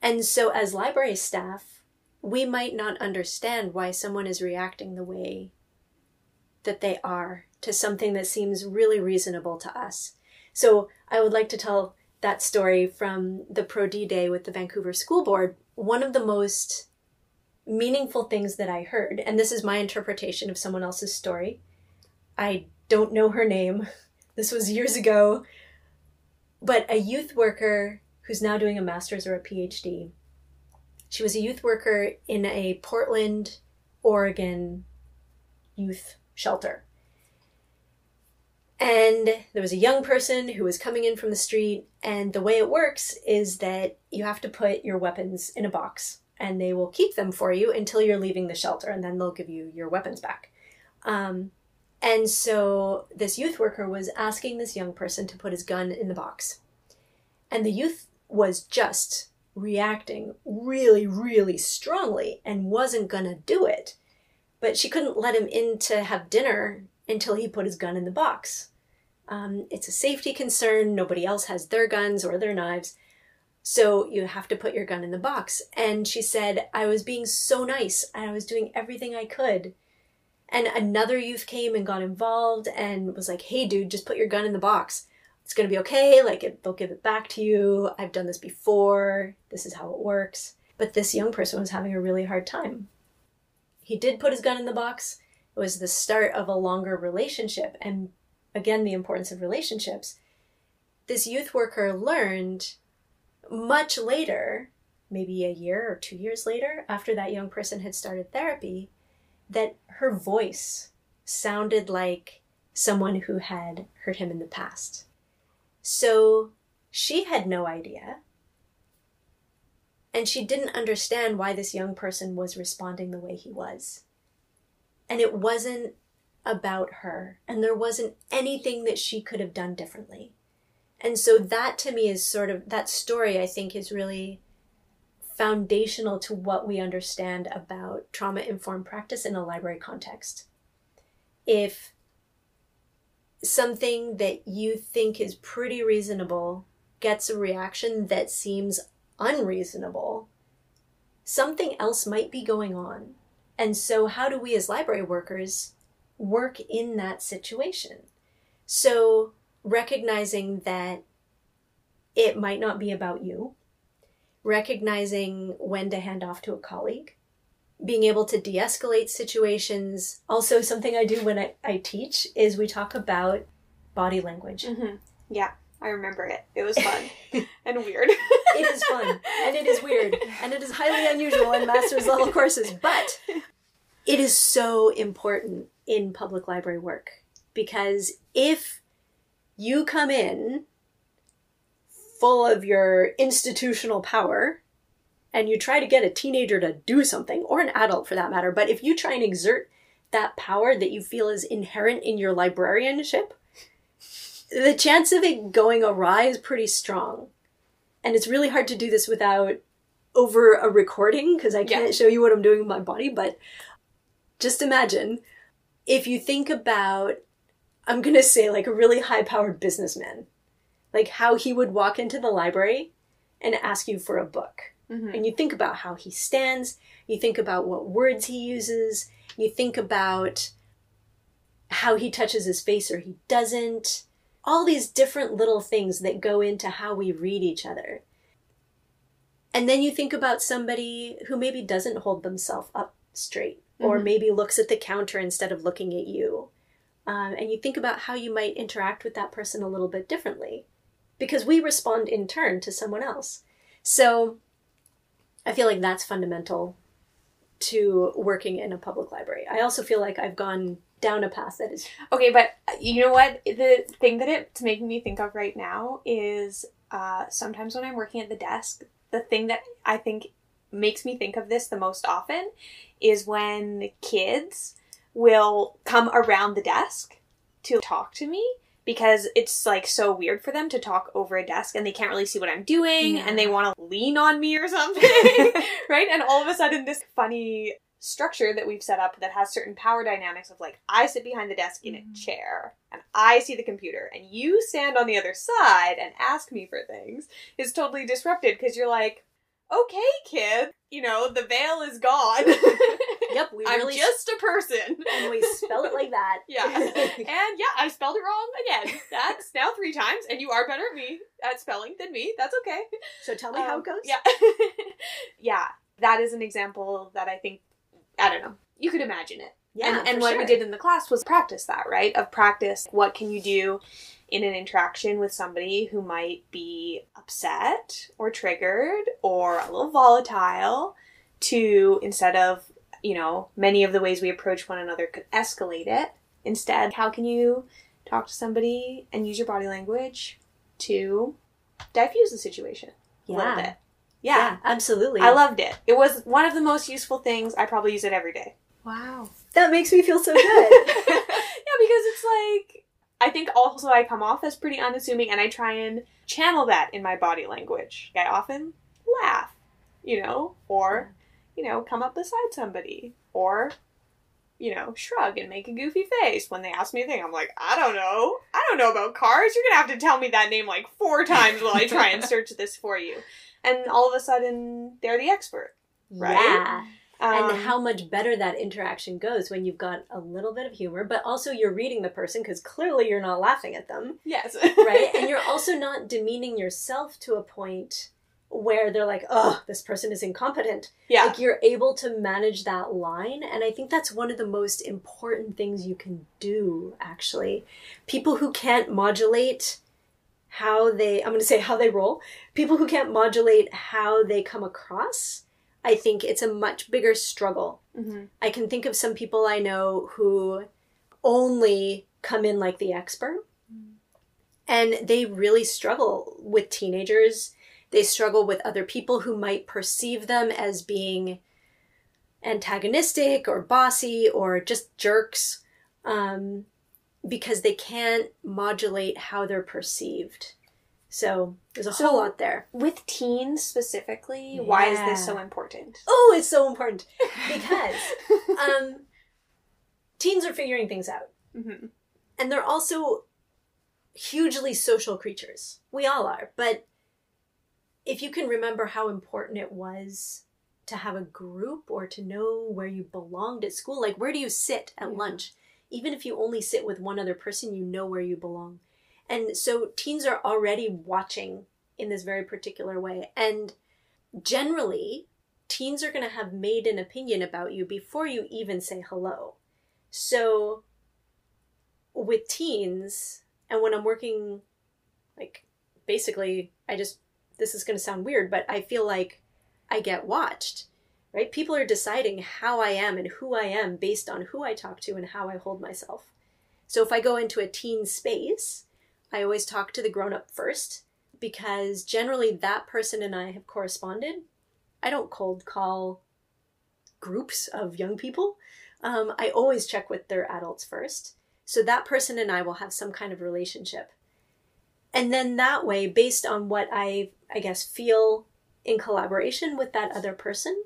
Speaker 4: and so, as library staff, we might not understand why someone is reacting the way that they are to something that seems really reasonable to us. So, I would like to tell that story from the Pro D Day with the Vancouver School Board. One of the most meaningful things that I heard, and this is my interpretation of someone else's story. I don't know her name. This was years ago. But a youth worker who's now doing a master's or a PhD. She was a youth worker in a Portland, Oregon youth shelter. And there was a young person who was coming in from the street, and the way it works is that you have to put your weapons in a box, and they will keep them for you until you're leaving the shelter, and then they'll give you your weapons back. Um, and so this youth worker was asking this young person to put his gun in the box. And the youth was just reacting really, really strongly and wasn't to do it. But she couldn't let him in to have dinner until he put his gun in the box. Um, it's a safety concern. Nobody else has their guns or their knives. So you have to put your gun in the box. And she said, I was being so nice I was doing everything I could. And another youth came and got involved and was like, hey, dude, just put your gun in the box. it's going to be okay. Like, it, they'll give it back to you. I've done this before. This is how it works. But this young person was having a really hard time. He did put his gun in the box. It was the start of a longer relationship. And again, the importance of relationships. This youth worker learned much later, maybe a year or two years later, after that young person had started therapy, that her voice sounded like someone who had hurt him in the past. So she had no idea. And she didn't understand why this young person was responding the way he was. And it wasn't about her, and there wasn't anything that she could have done differently. And so that to me is sort of that story, I think, is really foundational to what we understand about trauma informed practice in a library context. If something that you think is pretty reasonable gets a reaction that seems unreasonable, something else might be going on. And so, how do we as library workers work in that situation? So, recognizing that it might not be about you, recognizing when to hand off to a colleague, being able to de escalate situations. Also, something I do when I, I teach is we talk about body language.
Speaker 3: Mm-hmm. Yeah, I remember it. It was fun and weird.
Speaker 4: it is fun and it is weird and it is highly unusual in master's level courses, but it is so important in public library work because if you come in full of your institutional power and you try to get a teenager to do something, or an adult for that matter, but if you try and exert that power that you feel is inherent in your librarianship, the chance of it going awry is pretty strong. And it's really hard to do this without over a recording because I can't yeah. show you what I'm doing with my body, but just imagine if you think about, I'm going to say like a really high powered businessman like how he would walk into the library and ask you for a book. Mm-hmm. And you think about how he stands, you think about what words he uses, you think about how he touches his face or he doesn't. All these different little things that go into how we read each other. And then you think about somebody who maybe doesn't hold themselves up straight mm-hmm. or maybe looks at the counter instead of looking at you. Um, and you think about how you might interact with that person a little bit differently because we respond in turn to someone else. So I feel like that's fundamental to working in a public library. I also feel like I've gone down a path that is
Speaker 3: okay, but uh, you know what? The thing that it's making me think of right now is uh, sometimes when I'm working at the desk, the thing that I think makes me think of this the most often is when kids will come around the desk to talk to me because it's like so weird for them to talk over a desk and they can't really see what I'm doing yeah. and they want to lean on me or something, right? And all of a sudden, this funny structure that we've set up that has certain power dynamics of like I sit behind the desk in a mm. chair and I see the computer and you stand on the other side and ask me for things is totally disrupted because you're like okay, kid, you know, the veil is gone.
Speaker 4: yep,
Speaker 3: we I'm really just a person.
Speaker 4: And we spell it like that.
Speaker 3: yeah. And yeah, I spelled it wrong again. That's now three times, and you are better at me at spelling than me. That's okay.
Speaker 4: So tell me um, how it goes.
Speaker 3: Yeah. yeah. That is an example that I think I don't know. You could imagine it. Yeah. And, and what sure. we did in the class was practice that, right? Of practice what can you do in an interaction with somebody who might be upset or triggered or a little volatile to instead of, you know, many of the ways we approach one another could escalate it. Instead, how can you talk to somebody and use your body language to diffuse the situation yeah. a little bit?
Speaker 4: Yeah. yeah, absolutely.
Speaker 3: I loved it. It was one of the most useful things. I probably use it every day.
Speaker 4: Wow. That makes me feel so good.
Speaker 3: yeah, because it's like I think also I come off as pretty unassuming and I try and channel that in my body language. I often laugh, you know, or, you know, come up beside somebody, or, you know, shrug and make a goofy face when they ask me a thing. I'm like, I don't know. I don't know about cars. You're going to have to tell me that name like four times while I try and search this for you. And all of a sudden, they're the expert, right?
Speaker 4: Yeah.
Speaker 3: Um,
Speaker 4: and how much better that interaction goes when you've got a little bit of humor, but also you're reading the person because clearly you're not laughing at them,
Speaker 3: yes,
Speaker 4: right? and you're also not demeaning yourself to a point where they're like, oh, this person is incompetent.
Speaker 3: yeah,
Speaker 4: Like you're able to manage that line. And I think that's one of the most important things you can do, actually. People who can't modulate how they, I'm going to say how they roll, people who can't modulate how they come across, I think it's a much bigger struggle.
Speaker 3: Mhm.
Speaker 4: I can think of some people I know who only come in like the expert and they really struggle with teenagers. They struggle with other people who might perceive them as being antagonistic or bossy or just jerks um, because they can't modulate how they're perceived. So there's a
Speaker 3: So-
Speaker 4: whole lot there.
Speaker 3: with teens specifically, why is this so important?
Speaker 4: Oh, it's so important because um, teens are figuring things out.
Speaker 3: Mhm.
Speaker 4: and they're also hugely social creatures. We all are. But if you can remember how important it was to have a group or to know where you belonged at school, like where do you sit at
Speaker 3: Yeah.
Speaker 4: lunch? Even if you only sit with one other person, you know where you belong. And so teens are already watching in this very particular way. And generally, teens are going to have made an opinion about you before you even say hello. So with teens and when i'm working like basically i just this is going to sound weird but i feel like i get watched right people are deciding how i am and who i am based on who i talk to and how i hold myself so if i go into a teen space i always talk to the grown up first because generally that person and i have corresponded i don't cold call groups of young people um, i always check with their adults first so that person and I will have some kind of relationship. And then that way, based on what I, I guess, feel in collaboration with that other person,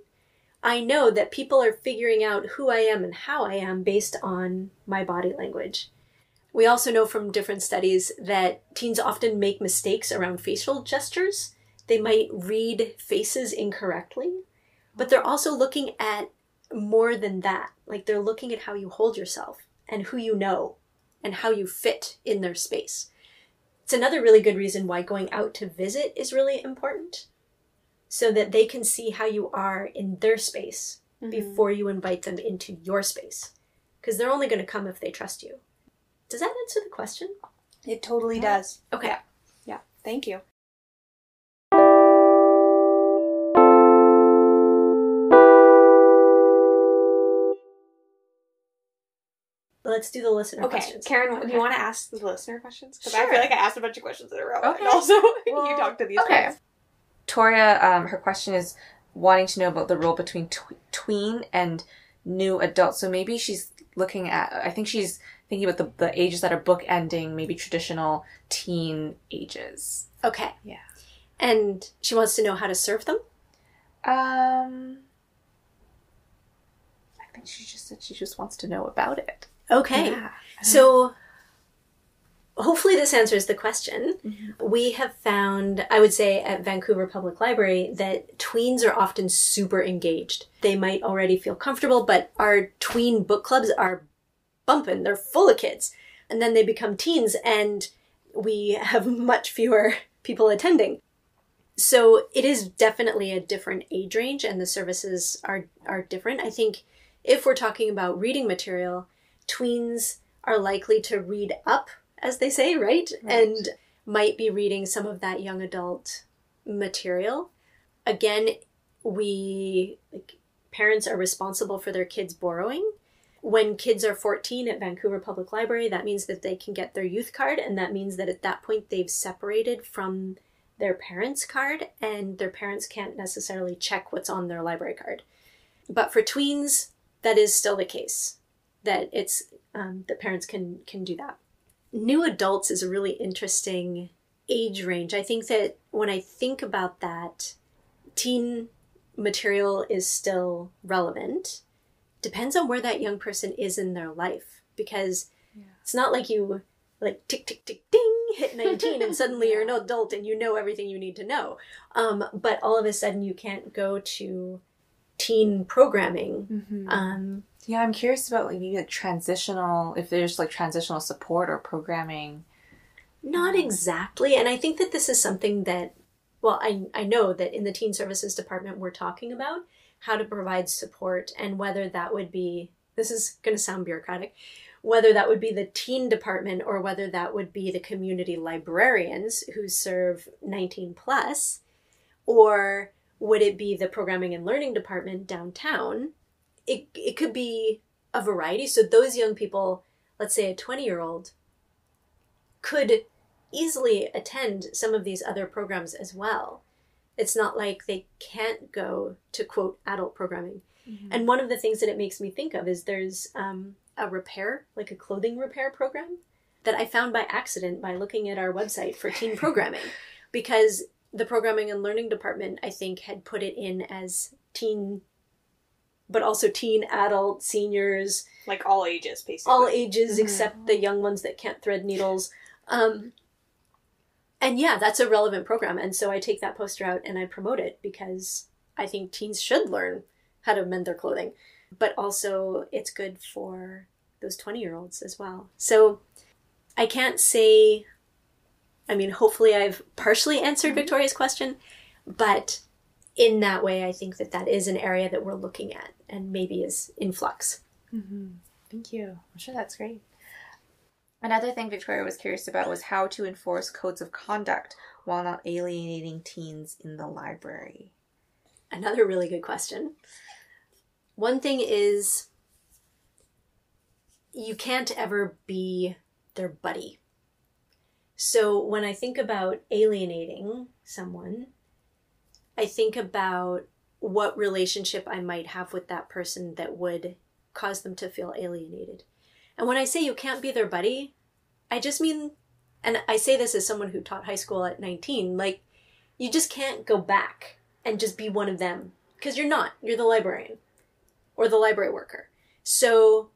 Speaker 4: I know that people are figuring out who I am and how I am based on my body language. We also know from different studies that teens often make mistakes around facial gestures. They might read faces incorrectly, but they're also looking at more than that. Like they're looking at how you hold yourself and who you know and how you fit in their space. It's another really good reason why going out to visit is really important so that they can see how you are in their space
Speaker 3: Mhm.
Speaker 4: before you invite them into your space because they're only going to come if they trust you. Does that answer the question?
Speaker 3: It totally
Speaker 2: Yeah.
Speaker 3: does.
Speaker 4: Okay.
Speaker 3: Yeah. Yeah. Thank you.
Speaker 4: Let's do the listener
Speaker 3: Okay,
Speaker 4: questions.
Speaker 3: Karen, do you want to ask the listener questions? Because I feel like I asked a bunch of questions in a row.
Speaker 2: Okay.
Speaker 3: And also, you
Speaker 2: Well,
Speaker 3: talk to these
Speaker 2: okay.
Speaker 3: ones.
Speaker 2: Toria, um, her question is wanting to know about the role between tw- tween and new adult. So maybe she's looking at. I think she's thinking about the, the ages that are bookending, maybe traditional teen ages.
Speaker 4: Okay.
Speaker 2: Yeah.
Speaker 4: And she wants to know how to serve them.
Speaker 2: Um, I think she just said she just wants to know about it.
Speaker 4: Okay.
Speaker 2: Yeah.
Speaker 4: So hopefully this answers the question.
Speaker 2: Mhm.
Speaker 4: We have found, I would say at Vancouver Public Library, that tweens are often super engaged. They might already feel comfortable, but our tween book clubs are bumping. They're full of kids. And then they become teens and we have much fewer people attending. So it is definitely a different age range and the services are are different. I think if we're talking about reading material, tweens are likely to read up, as they say, right?
Speaker 2: Right.
Speaker 4: And might be reading some of that young adult material. Again, we like parents are responsible for their kids borrowing. When kids are 14 at Vancouver Public Library, that means that they can get their youth card, and that means that at that point they've separated from their parents' card, and their parents can't necessarily check what's on their library card. But for tweens, that is still the case that it's um, parents can can do that. New adults is a really interesting age range. I think that when I think about that, teen material is still relevant. Depends on where that young person is in their life because
Speaker 2: Yeah.
Speaker 4: it's not like you like tick tick tick ding hit 19 and suddenly you're an adult and you know everything you need to know. Um, but all of a sudden you can't go to teen programming.
Speaker 2: Mm-hmm.
Speaker 4: Um,
Speaker 2: Yeah, I'm curious about like like transitional, if there's like transitional support or programming.
Speaker 4: Not exactly. And I think that this is something that, well, I, I know that in the Teen Services Department we're talking about how to provide support and whether that would be, this is going to sound bureaucratic, whether that would be the teen department or whether that would be the community librarians who serve 19 plus, or would it be the programming and learning department downtown? It, it could be a variety. So those young people, let's say a 20 year old, could easily attend some of these other programs as well. It's not like they can't go to quote adult programming. And one of the things that it makes me think of is there's um, a repair, like a clothing repair program, that I found by accident by looking at our website for teen programming. Because the programming and learning department, I think, had put it in as teen, but also teen, adult, seniors,
Speaker 3: Like all ages, basically.
Speaker 4: all ages
Speaker 2: Mhm.
Speaker 4: except the young ones that can't thread needles. Um, and yeah, that's a relevant program. And so I take that poster out and I promote it because I think teens should learn how to mend their clothing. But also, it's good for those 20 year olds as well. So I can't say, I mean, hopefully I've partially answered Victoria's question, but in that way, I think that that is an area that we're looking at and maybe is in flux.
Speaker 2: Mm-hmm. Thank you. I'm sure that's great. Another thing Victoria was curious about was how to enforce codes of conduct while not alienating teens in the library.
Speaker 4: Another really good question. One thing is you can't ever be their buddy. So when I think about alienating someone, I think about what relationship I might have with that person that would cause them to feel alienated. And when I say you can't be their buddy, I just mean, and I say this as someone who taught high school at 19, like, you just can't go back and just be one of them because you're not. You're the librarian or the library worker. So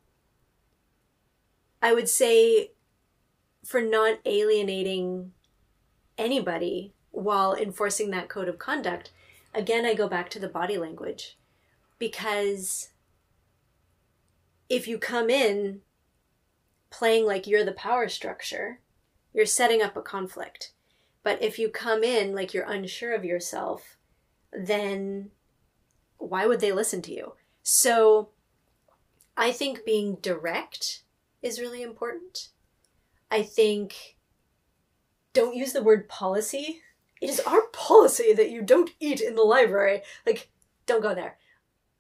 Speaker 4: I would say for not alienating anybody while enforcing that code of conduct, again, I go back to the body language because if you come in playing like you're the power structure, you're setting up a conflict. But if you come in like you're unsure of yourself, then why would they listen to you? So I think being direct is really important. I think don't use the word policy. It is our policy that you don't eat in the library. Like, don't go there.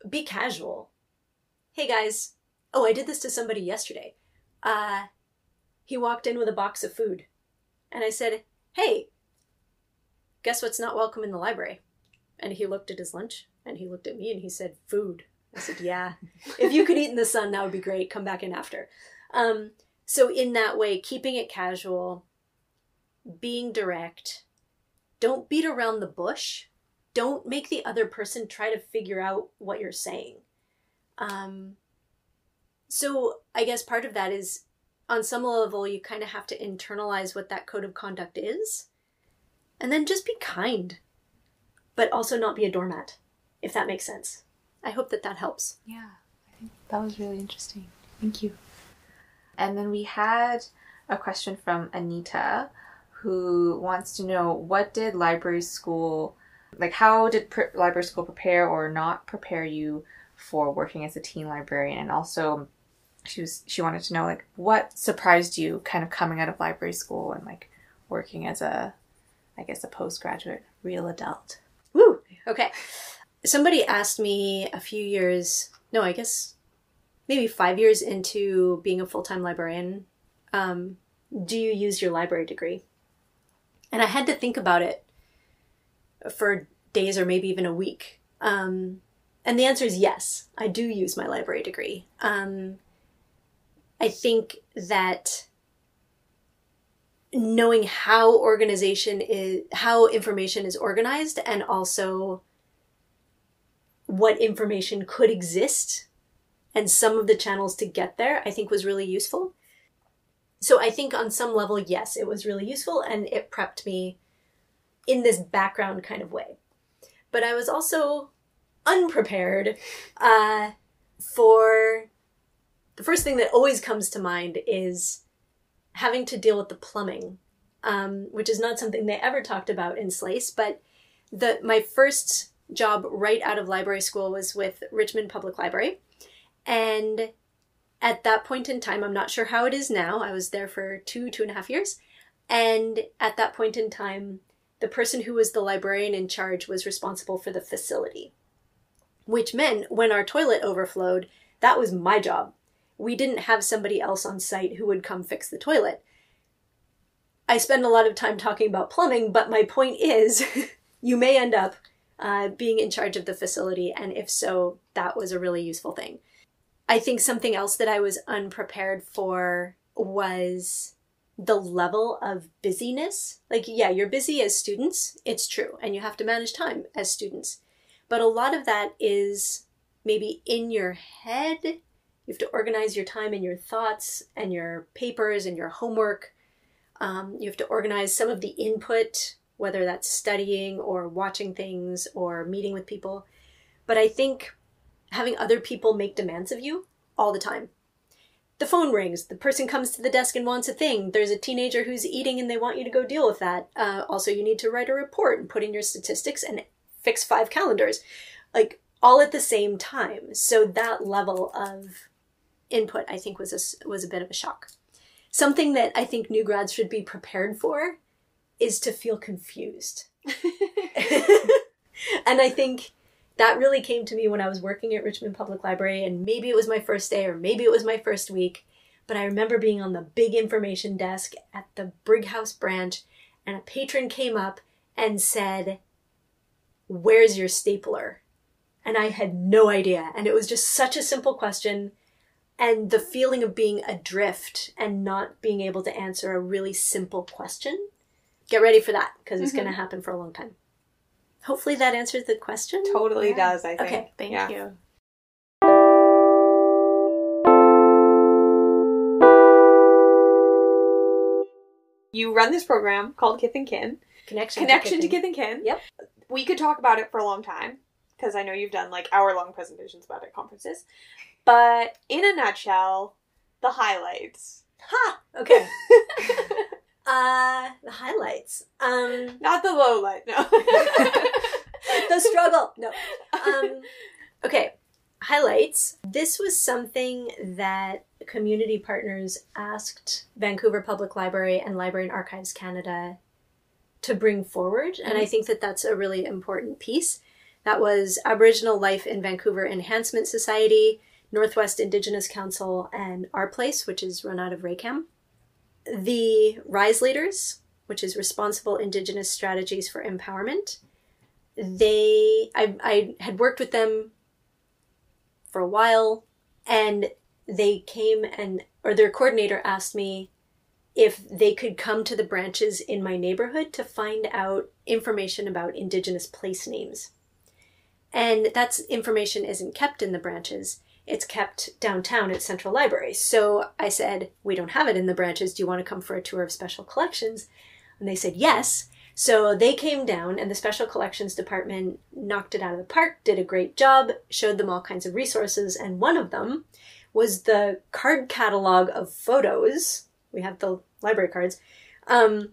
Speaker 4: Be casual. Hey guys, oh, I did this to somebody yesterday. Uh, he walked in with a box of food. And I said, hey, guess what's not welcome in the library? And he looked at his lunch and he looked at me and he said, food. I said, yeah. if you could eat in the sun, that would be great. Come back in after. Um, so, in that way, keeping it casual, being direct, don't beat around the bush. Don't make the other person try to figure out what you're saying. Um, so, I guess part of that is on some level, you kind of have to internalize what that code of conduct is. And then just be kind, but also not be a doormat, if that makes sense. I hope that that helps.
Speaker 2: Yeah, I think that was really interesting. Thank you. And then we had a question from Anita who wants to know what did library school like how did library school prepare or not prepare you for working as a teen librarian and also she was she wanted to know like what surprised you kind of coming out of library school and like working as a I guess a postgraduate real adult.
Speaker 4: Woo! Okay. Somebody asked me a few years, no, I guess maybe five years into being a full time librarian, um, do you use your library degree? And I had to think about it for days or maybe even a week. Um, and the answer is yes, I do use my library degree. Um, I think that knowing how organization is how information is organized and also what information could exist and some of the channels to get there i think was really useful. So i think on some level yes it was really useful and it prepped me in this background kind of way. But i was also unprepared uh, for the first thing that always comes to mind is having to deal with the plumbing, um, which is not something they ever talked about in SLAIS. But the my first job right out of library school was with Richmond Public Library, and at that point in time, I'm not sure how it is now. I was there for two two and a half years, and at that point in time, the person who was the librarian in charge was responsible for the facility, which meant when our toilet overflowed, that was my job we didn't have somebody else on site who would come fix the toilet. I spend a lot of time talking about plumbing, but my point is you may end up uh, being in charge of the facility, and if so, that was a really useful thing. I think something else that I was unprepared for was the level of busyness. Like, yeah, you're busy as students, it's true, and you have to manage time as students. But a lot of that is maybe in your head you have to organize your time and your thoughts and your papers and your homework. Um, you have to organize some of the input, whether that's studying or watching things or meeting with people. But I think having other people make demands of you all the time. The phone rings, the person comes to the desk and wants a thing. There's a teenager who's eating and they want you to go deal with that. Uh, also, you need to write a report and put in your statistics and fix five calendars. Like, all at the same time. So that level of input, I think, was a, was a bit of a shock. Something that I think new grads should be prepared for is to feel confused. and I think that really came to me when I was working at Richmond Public Library, and maybe it was my first day or maybe it was my first week, but I remember being on the big information desk at the Brighouse branch, and a patron came up and said, Where's your stapler? And I had no idea. And it was just such a simple question and the feeling of being adrift and not being able to answer a really simple question. Get ready for that because it's mm-hmm. going to happen for a long time. Hopefully that answers the question.
Speaker 3: Totally yeah. does, I think.
Speaker 4: Okay, thank yeah. you.
Speaker 3: You run this program called Kith and Kin.
Speaker 4: Connection.
Speaker 3: Connection to Kith, and Kin.
Speaker 4: Yep.
Speaker 3: We could talk about it for a long time because I know you've done like hour long presentations about it at conferences. But in a nutshell, the highlights.
Speaker 4: Ha! Okay. uh the highlights. Um
Speaker 3: not the low light, no.
Speaker 4: the struggle. No. Um okay. Highlights. This was something that community partners asked Vancouver Public Library and Library and Archives Canada to bring forward. And I mm-hmm. think that that's a really important piece. That was Aboriginal Life in Vancouver Enhancement Society, Northwest Indigenous Council, and Our Place, which is run out of Raycam. The Rise Leaders, which is Responsible Indigenous Strategies for Empowerment. They, I, I had worked with them for a while, and they came and, or their coordinator asked me if they could come to the branches in my neighborhood to find out information about Indigenous place names. And that's information isn't kept in the branches it's kept downtown at Central Library. So I said, We don't have it in the branches. Do you want to come for a tour of special collections? And they said, Yes. So they came down, and the special collections department knocked it out of the park, did a great job, showed them all kinds of resources, and one of them was the card catalog of photos. We have the library cards. Um,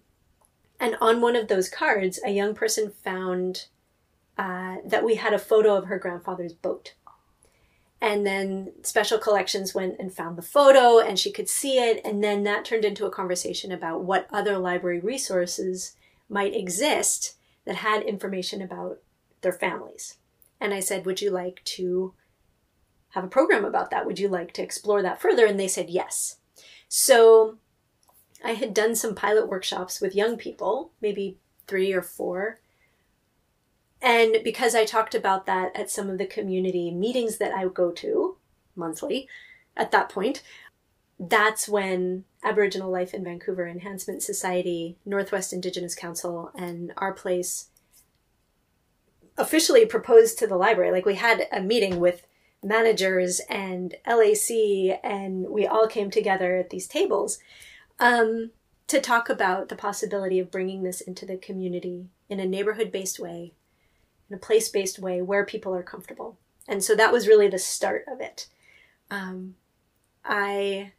Speaker 4: and on one of those cards, a young person found uh, that we had a photo of her grandfather's boat. And then special collections went and found the photo and she could see it. And then that turned into a conversation about what other library resources might exist that had information about their families. And I said, Would you like to have a program about that? Would you like to explore that further? And they said yes. So I had done some pilot workshops with young people, maybe three or four, and because I talked about that at some of the community meetings that I go to monthly at that point, that's when Aboriginal Life in Vancouver Enhancement Society, Northwest Indigenous Council, and our place officially proposed to the library. Like we had a meeting with managers and LAC, and we all came together at these tables um, to talk about the possibility of bringing this into the community in a neighborhood based way in a place based way where people are comfortable. And so that was really the start of it. Um, I,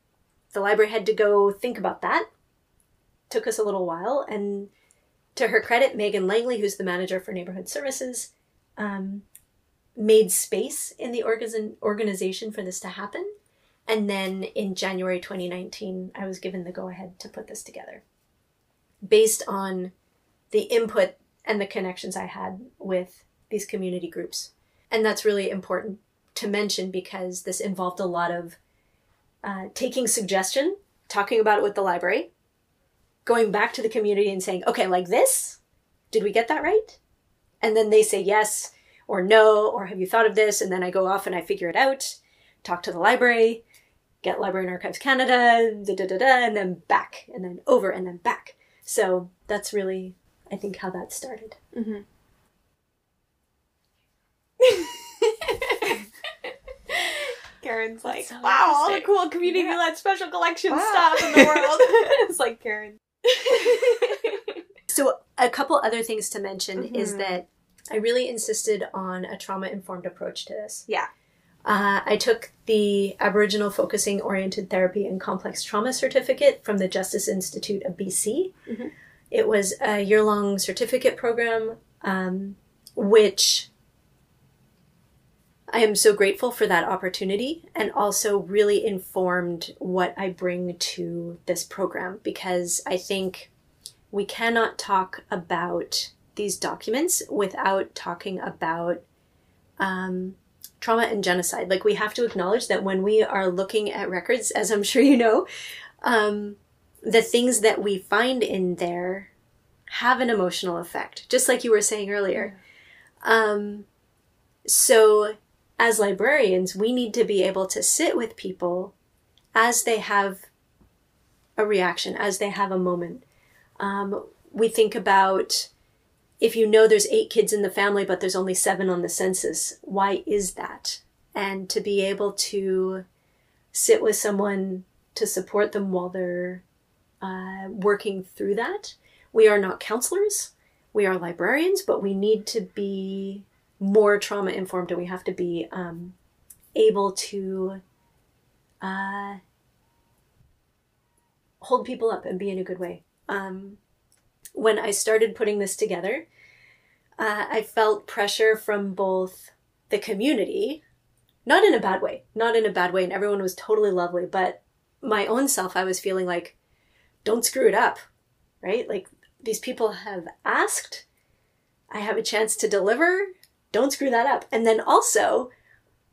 Speaker 4: the library had to go think about that. Took us a little while. And to her credit, Megan Langley, who's the manager for neighborhood services, um, made space in the organ- organization for this to happen. And then in January 2019, I was given the go ahead to put this together based on the input and the connections I had with these community groups. And that's really important to mention because this involved a lot of uh, taking suggestion, talking about it with the library, going back to the community and saying, okay, like this, did we get that right? And then they say yes or no, or have you thought of this? And then I go off and I figure it out, talk to the library, get Library and Archives Canada, da da da and then back, and then over, and then back. So that's really, I think, how that started.
Speaker 3: Mm-hmm. Karen's like,
Speaker 4: so
Speaker 3: wow, all the cool community
Speaker 2: Yeah.
Speaker 3: led special collection
Speaker 2: Wow.
Speaker 3: stuff in the world. it's like Karen.
Speaker 4: So, a couple other things to mention is
Speaker 3: Mhm.
Speaker 4: that I really insisted on a trauma informed approach to this.
Speaker 3: Yeah.
Speaker 4: Uh, I took the Aboriginal Focusing Oriented Therapy and Complex Trauma Certificate from the Justice Institute of BC.
Speaker 3: Mhm.
Speaker 4: It was a year long certificate program, um, which I am so grateful for that opportunity and also really informed what I bring to this program because I think we cannot talk about these documents without talking about um, trauma and genocide. Like, we have to acknowledge that when we are looking at records, as I'm sure you know, um, the things that we find in there have an emotional effect, just like you were saying earlier. Um, so, as librarians, we need to be able to sit with people as they have a reaction, as they have a moment. Um, we think about if you know there's eight kids in the family, but there's only seven on the census, why is that? And to be able to sit with someone to support them while they're uh, working through that. We are not counselors, we are librarians, but we need to be more trauma informed and we have to be um, able to uh, hold people up and be in a good way. Um, when I started putting this together, uh, I felt pressure from both the community, not in a bad way, not in a bad way, and everyone was totally lovely, but my own self, I was feeling like, don't screw it up, right? Like, these people have asked, I have a chance to deliver, don't screw that up. And then also,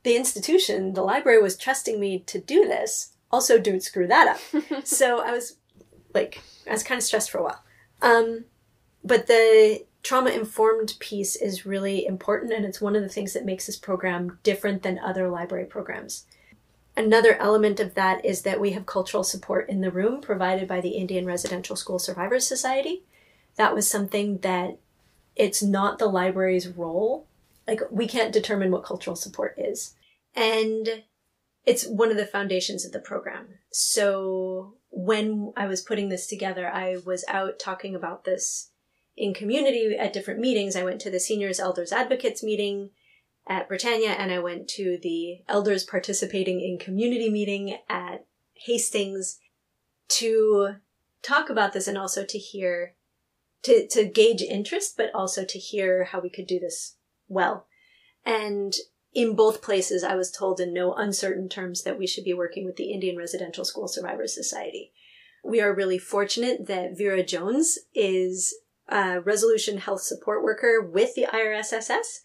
Speaker 4: the institution, the library was trusting me to do this, also don't screw that up so I was like, I was kind of stressed for a while. Um, but the trauma informed piece is really important, and it's one of the things that makes this program different than other library programs. Another element of that is that we have cultural support in the room provided by the Indian Residential School Survivors Society. That was something that it's not the library's role. Like, we can't determine what cultural support is. And it's one of the foundations of the program. So when I was putting this together, I was out talking about this in community at different meetings. I went to the Seniors Elders Advocates meeting at Britannia and I went to the elders participating in community meeting at Hastings to talk about this and also to hear to to gauge interest but also to hear how we could do this well. And in both places, I was told in no uncertain terms that we should be working with the Indian Residential School Survivors Society. We are really fortunate that Vera Jones is a resolution health support worker with the IRSSS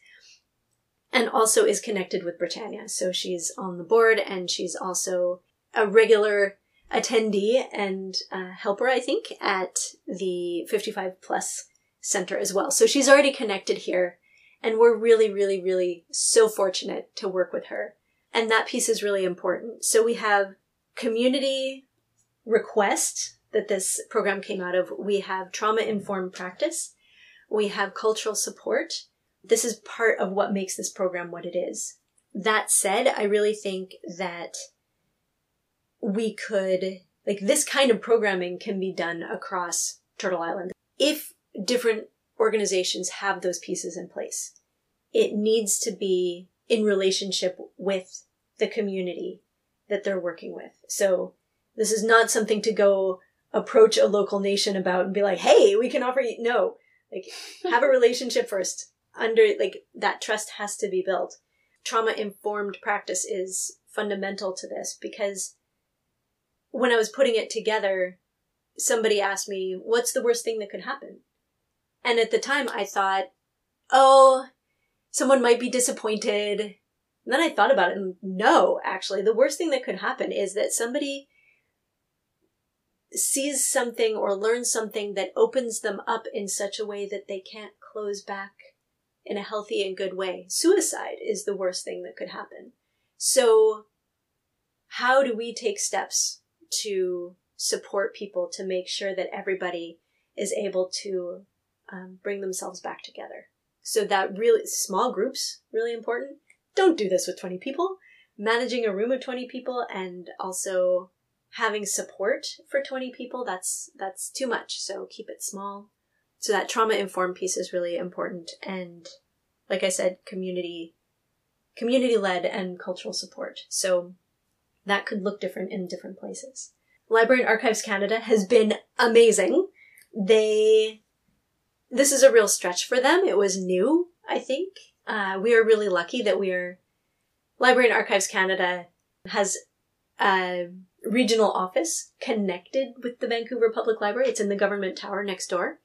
Speaker 4: and also is connected with Britannia. So she's on the board and she's also a regular attendee and uh, helper, I think, at the 55 plus center as well. So she's already connected here and we're really, really, really so fortunate to work with her. And that piece is really important. So we have community request that this program came out of. We have trauma informed practice. We have cultural support. This is part of what makes this program what it is. That said, I really think that we could, like, this kind of programming can be done across Turtle Island if different organizations have those pieces in place. it needs to be in relationship with the community that they're working with. So this is not something to go approach a local nation about and be like, hey, we can offer you. No, like have a relationship first. Under, like, that trust has to be built. Trauma informed practice is fundamental to this because when I was putting it together, somebody asked me, what's the worst thing that could happen? And at the time I thought, oh, someone might be disappointed. And then I thought about it and no, actually, the worst thing that could happen is that somebody sees something or learns something that opens them up in such a way that they can't close back in a healthy and good way. Suicide is the worst thing that could happen. So, how do we take steps to support people to make sure that everybody is able to um, bring themselves back together? So that really small groups really important. Don't do this with 20 people. Managing a room of 20 people and also having support for 20 people that's that's too much. So keep it small. So that trauma informed piece is really important and like I said community community led and cultural support. So that could look different in different places. Library and Archives Canada has been amazing. They this is a real stretch for them. It was new, I think. Uh, we are really lucky that we are. Library and Archives Canada has a regional office connected with the Vancouver Public Library. It's in the government tower next door.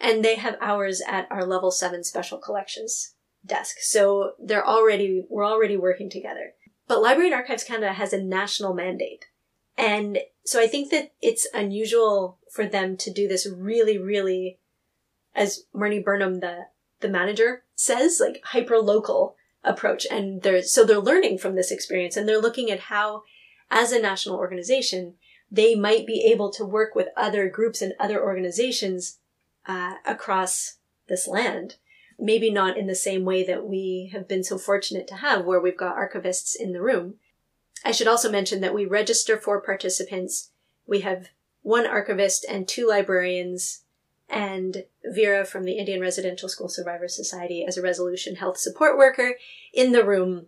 Speaker 4: And they have hours at our level seven special collections desk. So they're already, we're already working together. But Library and Archives Canada has a national mandate. And so I think that it's unusual for them to do this really, really as Marnie Burnham, the the manager, says, like hyper local approach. And they're so they're learning from this experience and they're looking at how, as a national organization, they might be able to work with other groups and other organizations uh, across this land. Maybe not in the same way that we have been so fortunate to have, where we've got archivists in the room. I should also mention that we register four participants. We have one archivist and two librarians and Vera from the Indian Residential School Survivors Society as a resolution health support worker in the room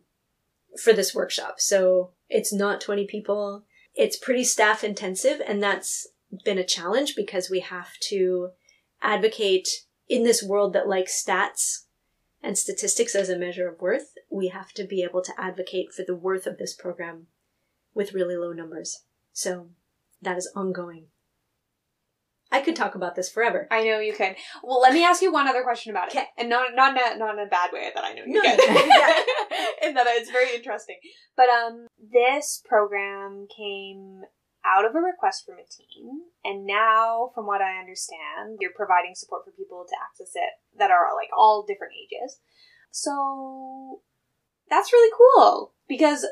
Speaker 4: for this workshop. So it's not 20 people. It's pretty staff intensive and that's been a challenge because we have to advocate in this world that likes stats and statistics as a measure of worth. We have to be able to advocate for the worth of this program with really low numbers. So that is ongoing. I could talk about this forever.
Speaker 3: I know you could. Well, let me ask you one other question about it,
Speaker 4: Okay.
Speaker 3: and not not in a, not in a bad way that I know you
Speaker 4: No,
Speaker 3: can.
Speaker 4: no, no, yeah.
Speaker 3: in that it's very interesting. But um, this program came out of a request from a team. and now, from what I understand, you're providing support for people to access it that are like all different ages. So that's really cool because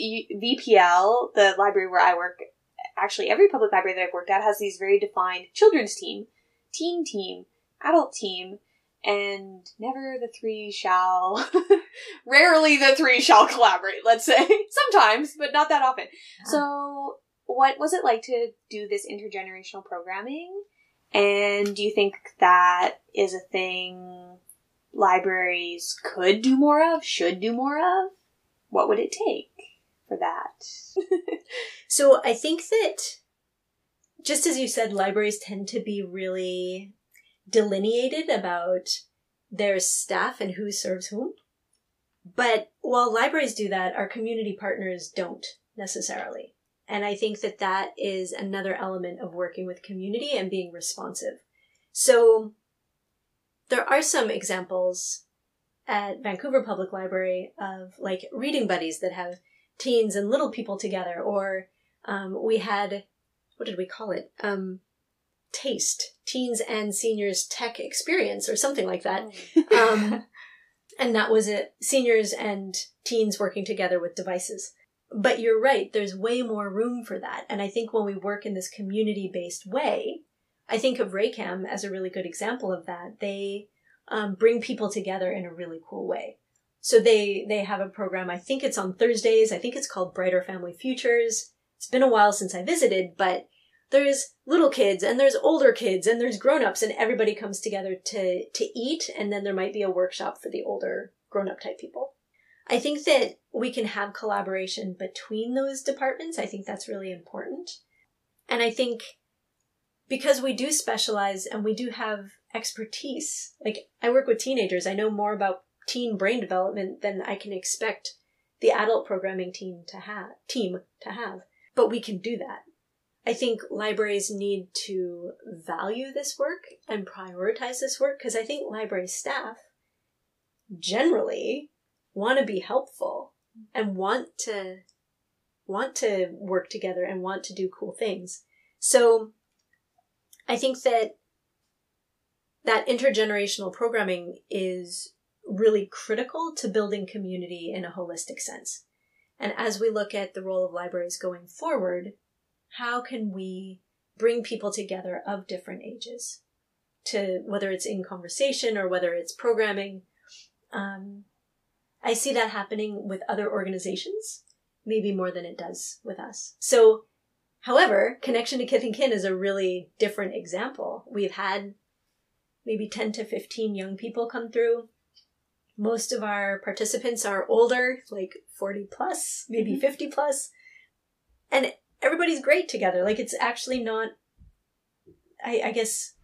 Speaker 3: VPL, the library where I work, actually every public library that I've worked at has these very defined children's team, teen team, adult team, and never the three shall, rarely the three shall collaborate, let's say. Sometimes, but not that often. So, what was it like to do this intergenerational programming? And do you think that is a thing libraries could do more of, should do more of? What would it take for that?
Speaker 4: So I think that, just as you said, libraries tend to be really delineated about their staff and who serves whom. But while libraries do that, our community partners don't necessarily. And I think that that is another element of working with community and being responsive. So there are some examples at Vancouver Public Library of like reading buddies that have teens and little people together, or um, we had what did we call it? Um, taste teens and seniors tech experience or something like that. Um, and that was it seniors and teens working together with devices. But you're right, there's way more room for that. And I think when we work in this community based way, I think of Raycam as a really good example of that. They um, bring people together in a really cool way. So they they have a program. I think it's on Thursdays. I think it's called Brighter Family Futures. It's been a while since I visited, but there's little kids and there's older kids and there's grown-ups and everybody comes together to to eat and then there might be a workshop for the older grown up type people. I think that we can have collaboration between those departments. I think that's really important. And I think because we do specialize and we do have expertise, like I work with teenagers, I know more about teen brain development than I can expect the adult programming team to have team to have. But we can do that. I think libraries need to value this work and prioritize this work because I think library staff generally want to be helpful and want to want to work together and want to do cool things. So I think that that intergenerational programming is really critical to building community in a holistic sense. And as we look at the role of libraries going forward, how can we bring people together of different ages to whether it's in conversation or whether it's programming? Um, I see that happening with other organizations, maybe more than it does with us. So, however, Connection to Kith and Kin is a really different example. We've had maybe 10 to 15 young people come through. Most of our participants are older, like 40 plus, maybe
Speaker 3: Mhm.
Speaker 4: 50 plus. And everybody's great together. Like it's actually not, I, I guess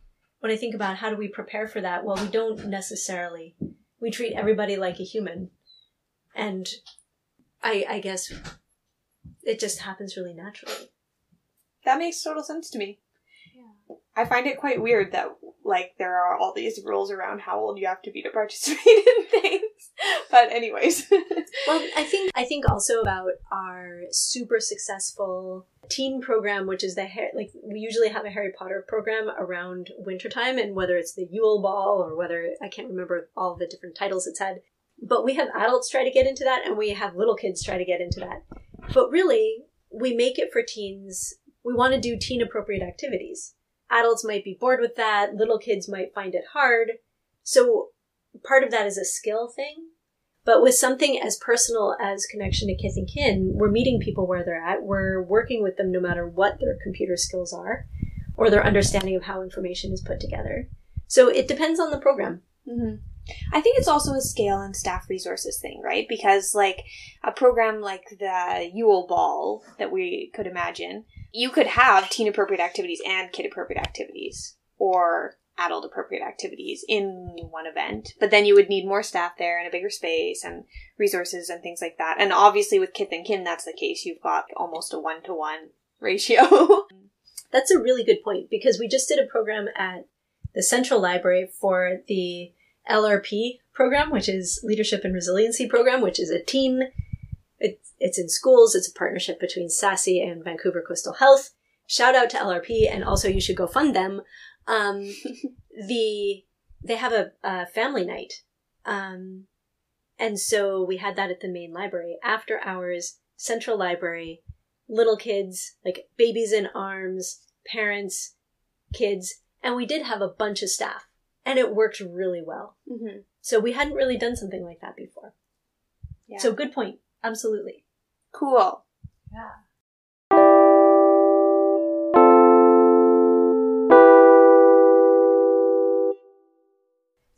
Speaker 4: when I think about how do we prepare for that, well, we don't necessarily, we treat everybody like a human. And I, I guess it just happens really naturally.
Speaker 3: That makes total sense to me. I find it quite weird that like there are all these rules around how old you have to be to participate in things. But anyways.
Speaker 4: Well, I think I think also about our super successful teen program, which is the Har- like we usually have a Harry Potter program around wintertime, and whether it's the Yule Ball or whether I can't remember all the different titles it's had, but we have adults try to get into that, and we have little kids try to get into that. But really, we make it for teens. We want to do teen appropriate activities. Adults might be bored with that. Little kids might find it hard. So part of that is a skill thing. But with something as personal as connection to kith and kin, we're meeting people where they're at. We're working with them no matter what their computer skills are or their understanding of how information is put together. So it depends on the program.
Speaker 3: hmm I think it's also a scale and staff resources thing, right? Because like a program like the Yule Ball that we could imagine, you could have teen appropriate activities and kid appropriate activities, or adult appropriate activities in one event. But then you would need more staff there and a bigger space and resources and things like that. And obviously with kith and kin, that's the case. You've got almost a one to one ratio.
Speaker 4: That's a really good point because we just did a program at the Central Library for the LRP program, which is Leadership and Resiliency Program, which is a teen. It's, it's in schools. It's a partnership between SASE and Vancouver Coastal Health. Shout out to LRP, and also you should go fund them. Um, the they have a, a family night, um, and so we had that at the main library after hours. Central Library, little kids, like babies in arms, parents, kids, and we did have a bunch of staff, and it worked really well.
Speaker 3: mm-hmm.
Speaker 4: So we hadn't really done something like that before.
Speaker 3: Yeah.
Speaker 4: So good point. Absolutely.
Speaker 3: cool. Yeah.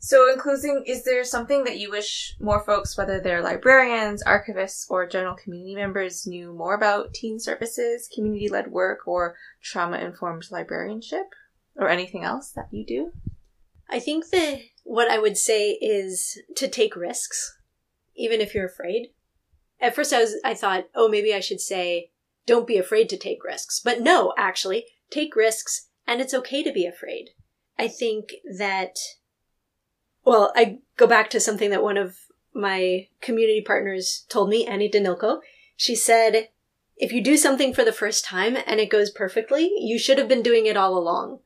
Speaker 2: So, in closing, is there something that you wish more folks, whether they're librarians, archivists, or general community members, knew more about teen services, community led work, or trauma informed librarianship, or anything else that you do?
Speaker 4: I think that what I would say is to take risks, even if you're afraid. At first, I was I thought, oh, maybe I should say, don't be afraid to take risks. But no, actually, take risks, and it's okay to be afraid. I think that, well, I go back to something that one of my community partners told me, Annie Danilko. She said, if you do something for the first time and it goes perfectly, you should have been doing it all along.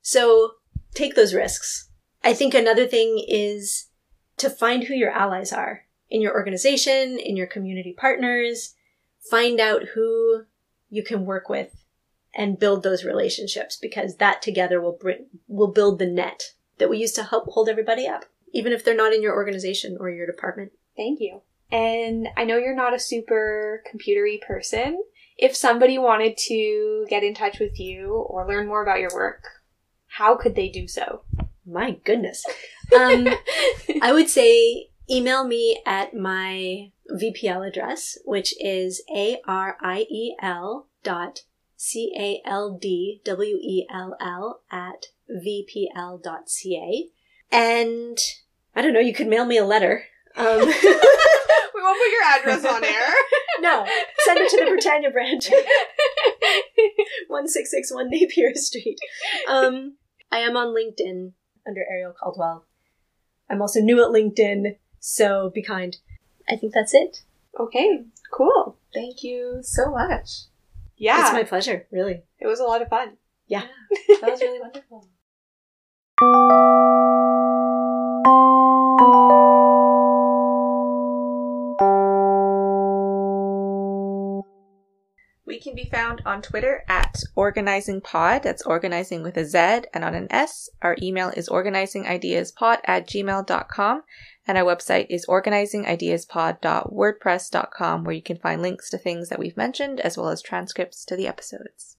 Speaker 4: So take those risks. I think another thing is to find who your allies are in your organization, in your community partners. Find out who you can work with and build those relationships because that together will bring, will build the net that we use to help hold everybody up, even if they're not in your organization or your department.
Speaker 3: Thank you. And I know you're not a super computery person. If somebody wanted to get in touch with you or learn more about your work, how could they do so?
Speaker 4: My goodness. Um, I would say email me at my VPL address, which is A R I E L dot C A L D W E L L at vpl dot ca, And I don't know, you could mail me a letter. Um,
Speaker 3: we won't put your address on air.
Speaker 4: no, send it to the Britannia branch. 1661 Napier Street. Um, I am on LinkedIn under Ariel Caldwell. I'm also new at LinkedIn, so be kind. I think that's it.
Speaker 3: Okay, cool.
Speaker 2: Thank you so much.
Speaker 3: Yeah,
Speaker 4: It's my pleasure, really.
Speaker 3: it was a lot of fun.
Speaker 4: Yeah.
Speaker 2: That was really wonderful. We can be found on Twitter at organizingpod. That's organizing with a Z and on an S. Our email is organizingideaspod at gmail.com. And our website is organizingideaspod.wordpress.com, where you can find links to things that we've mentioned, as well as transcripts to the episodes.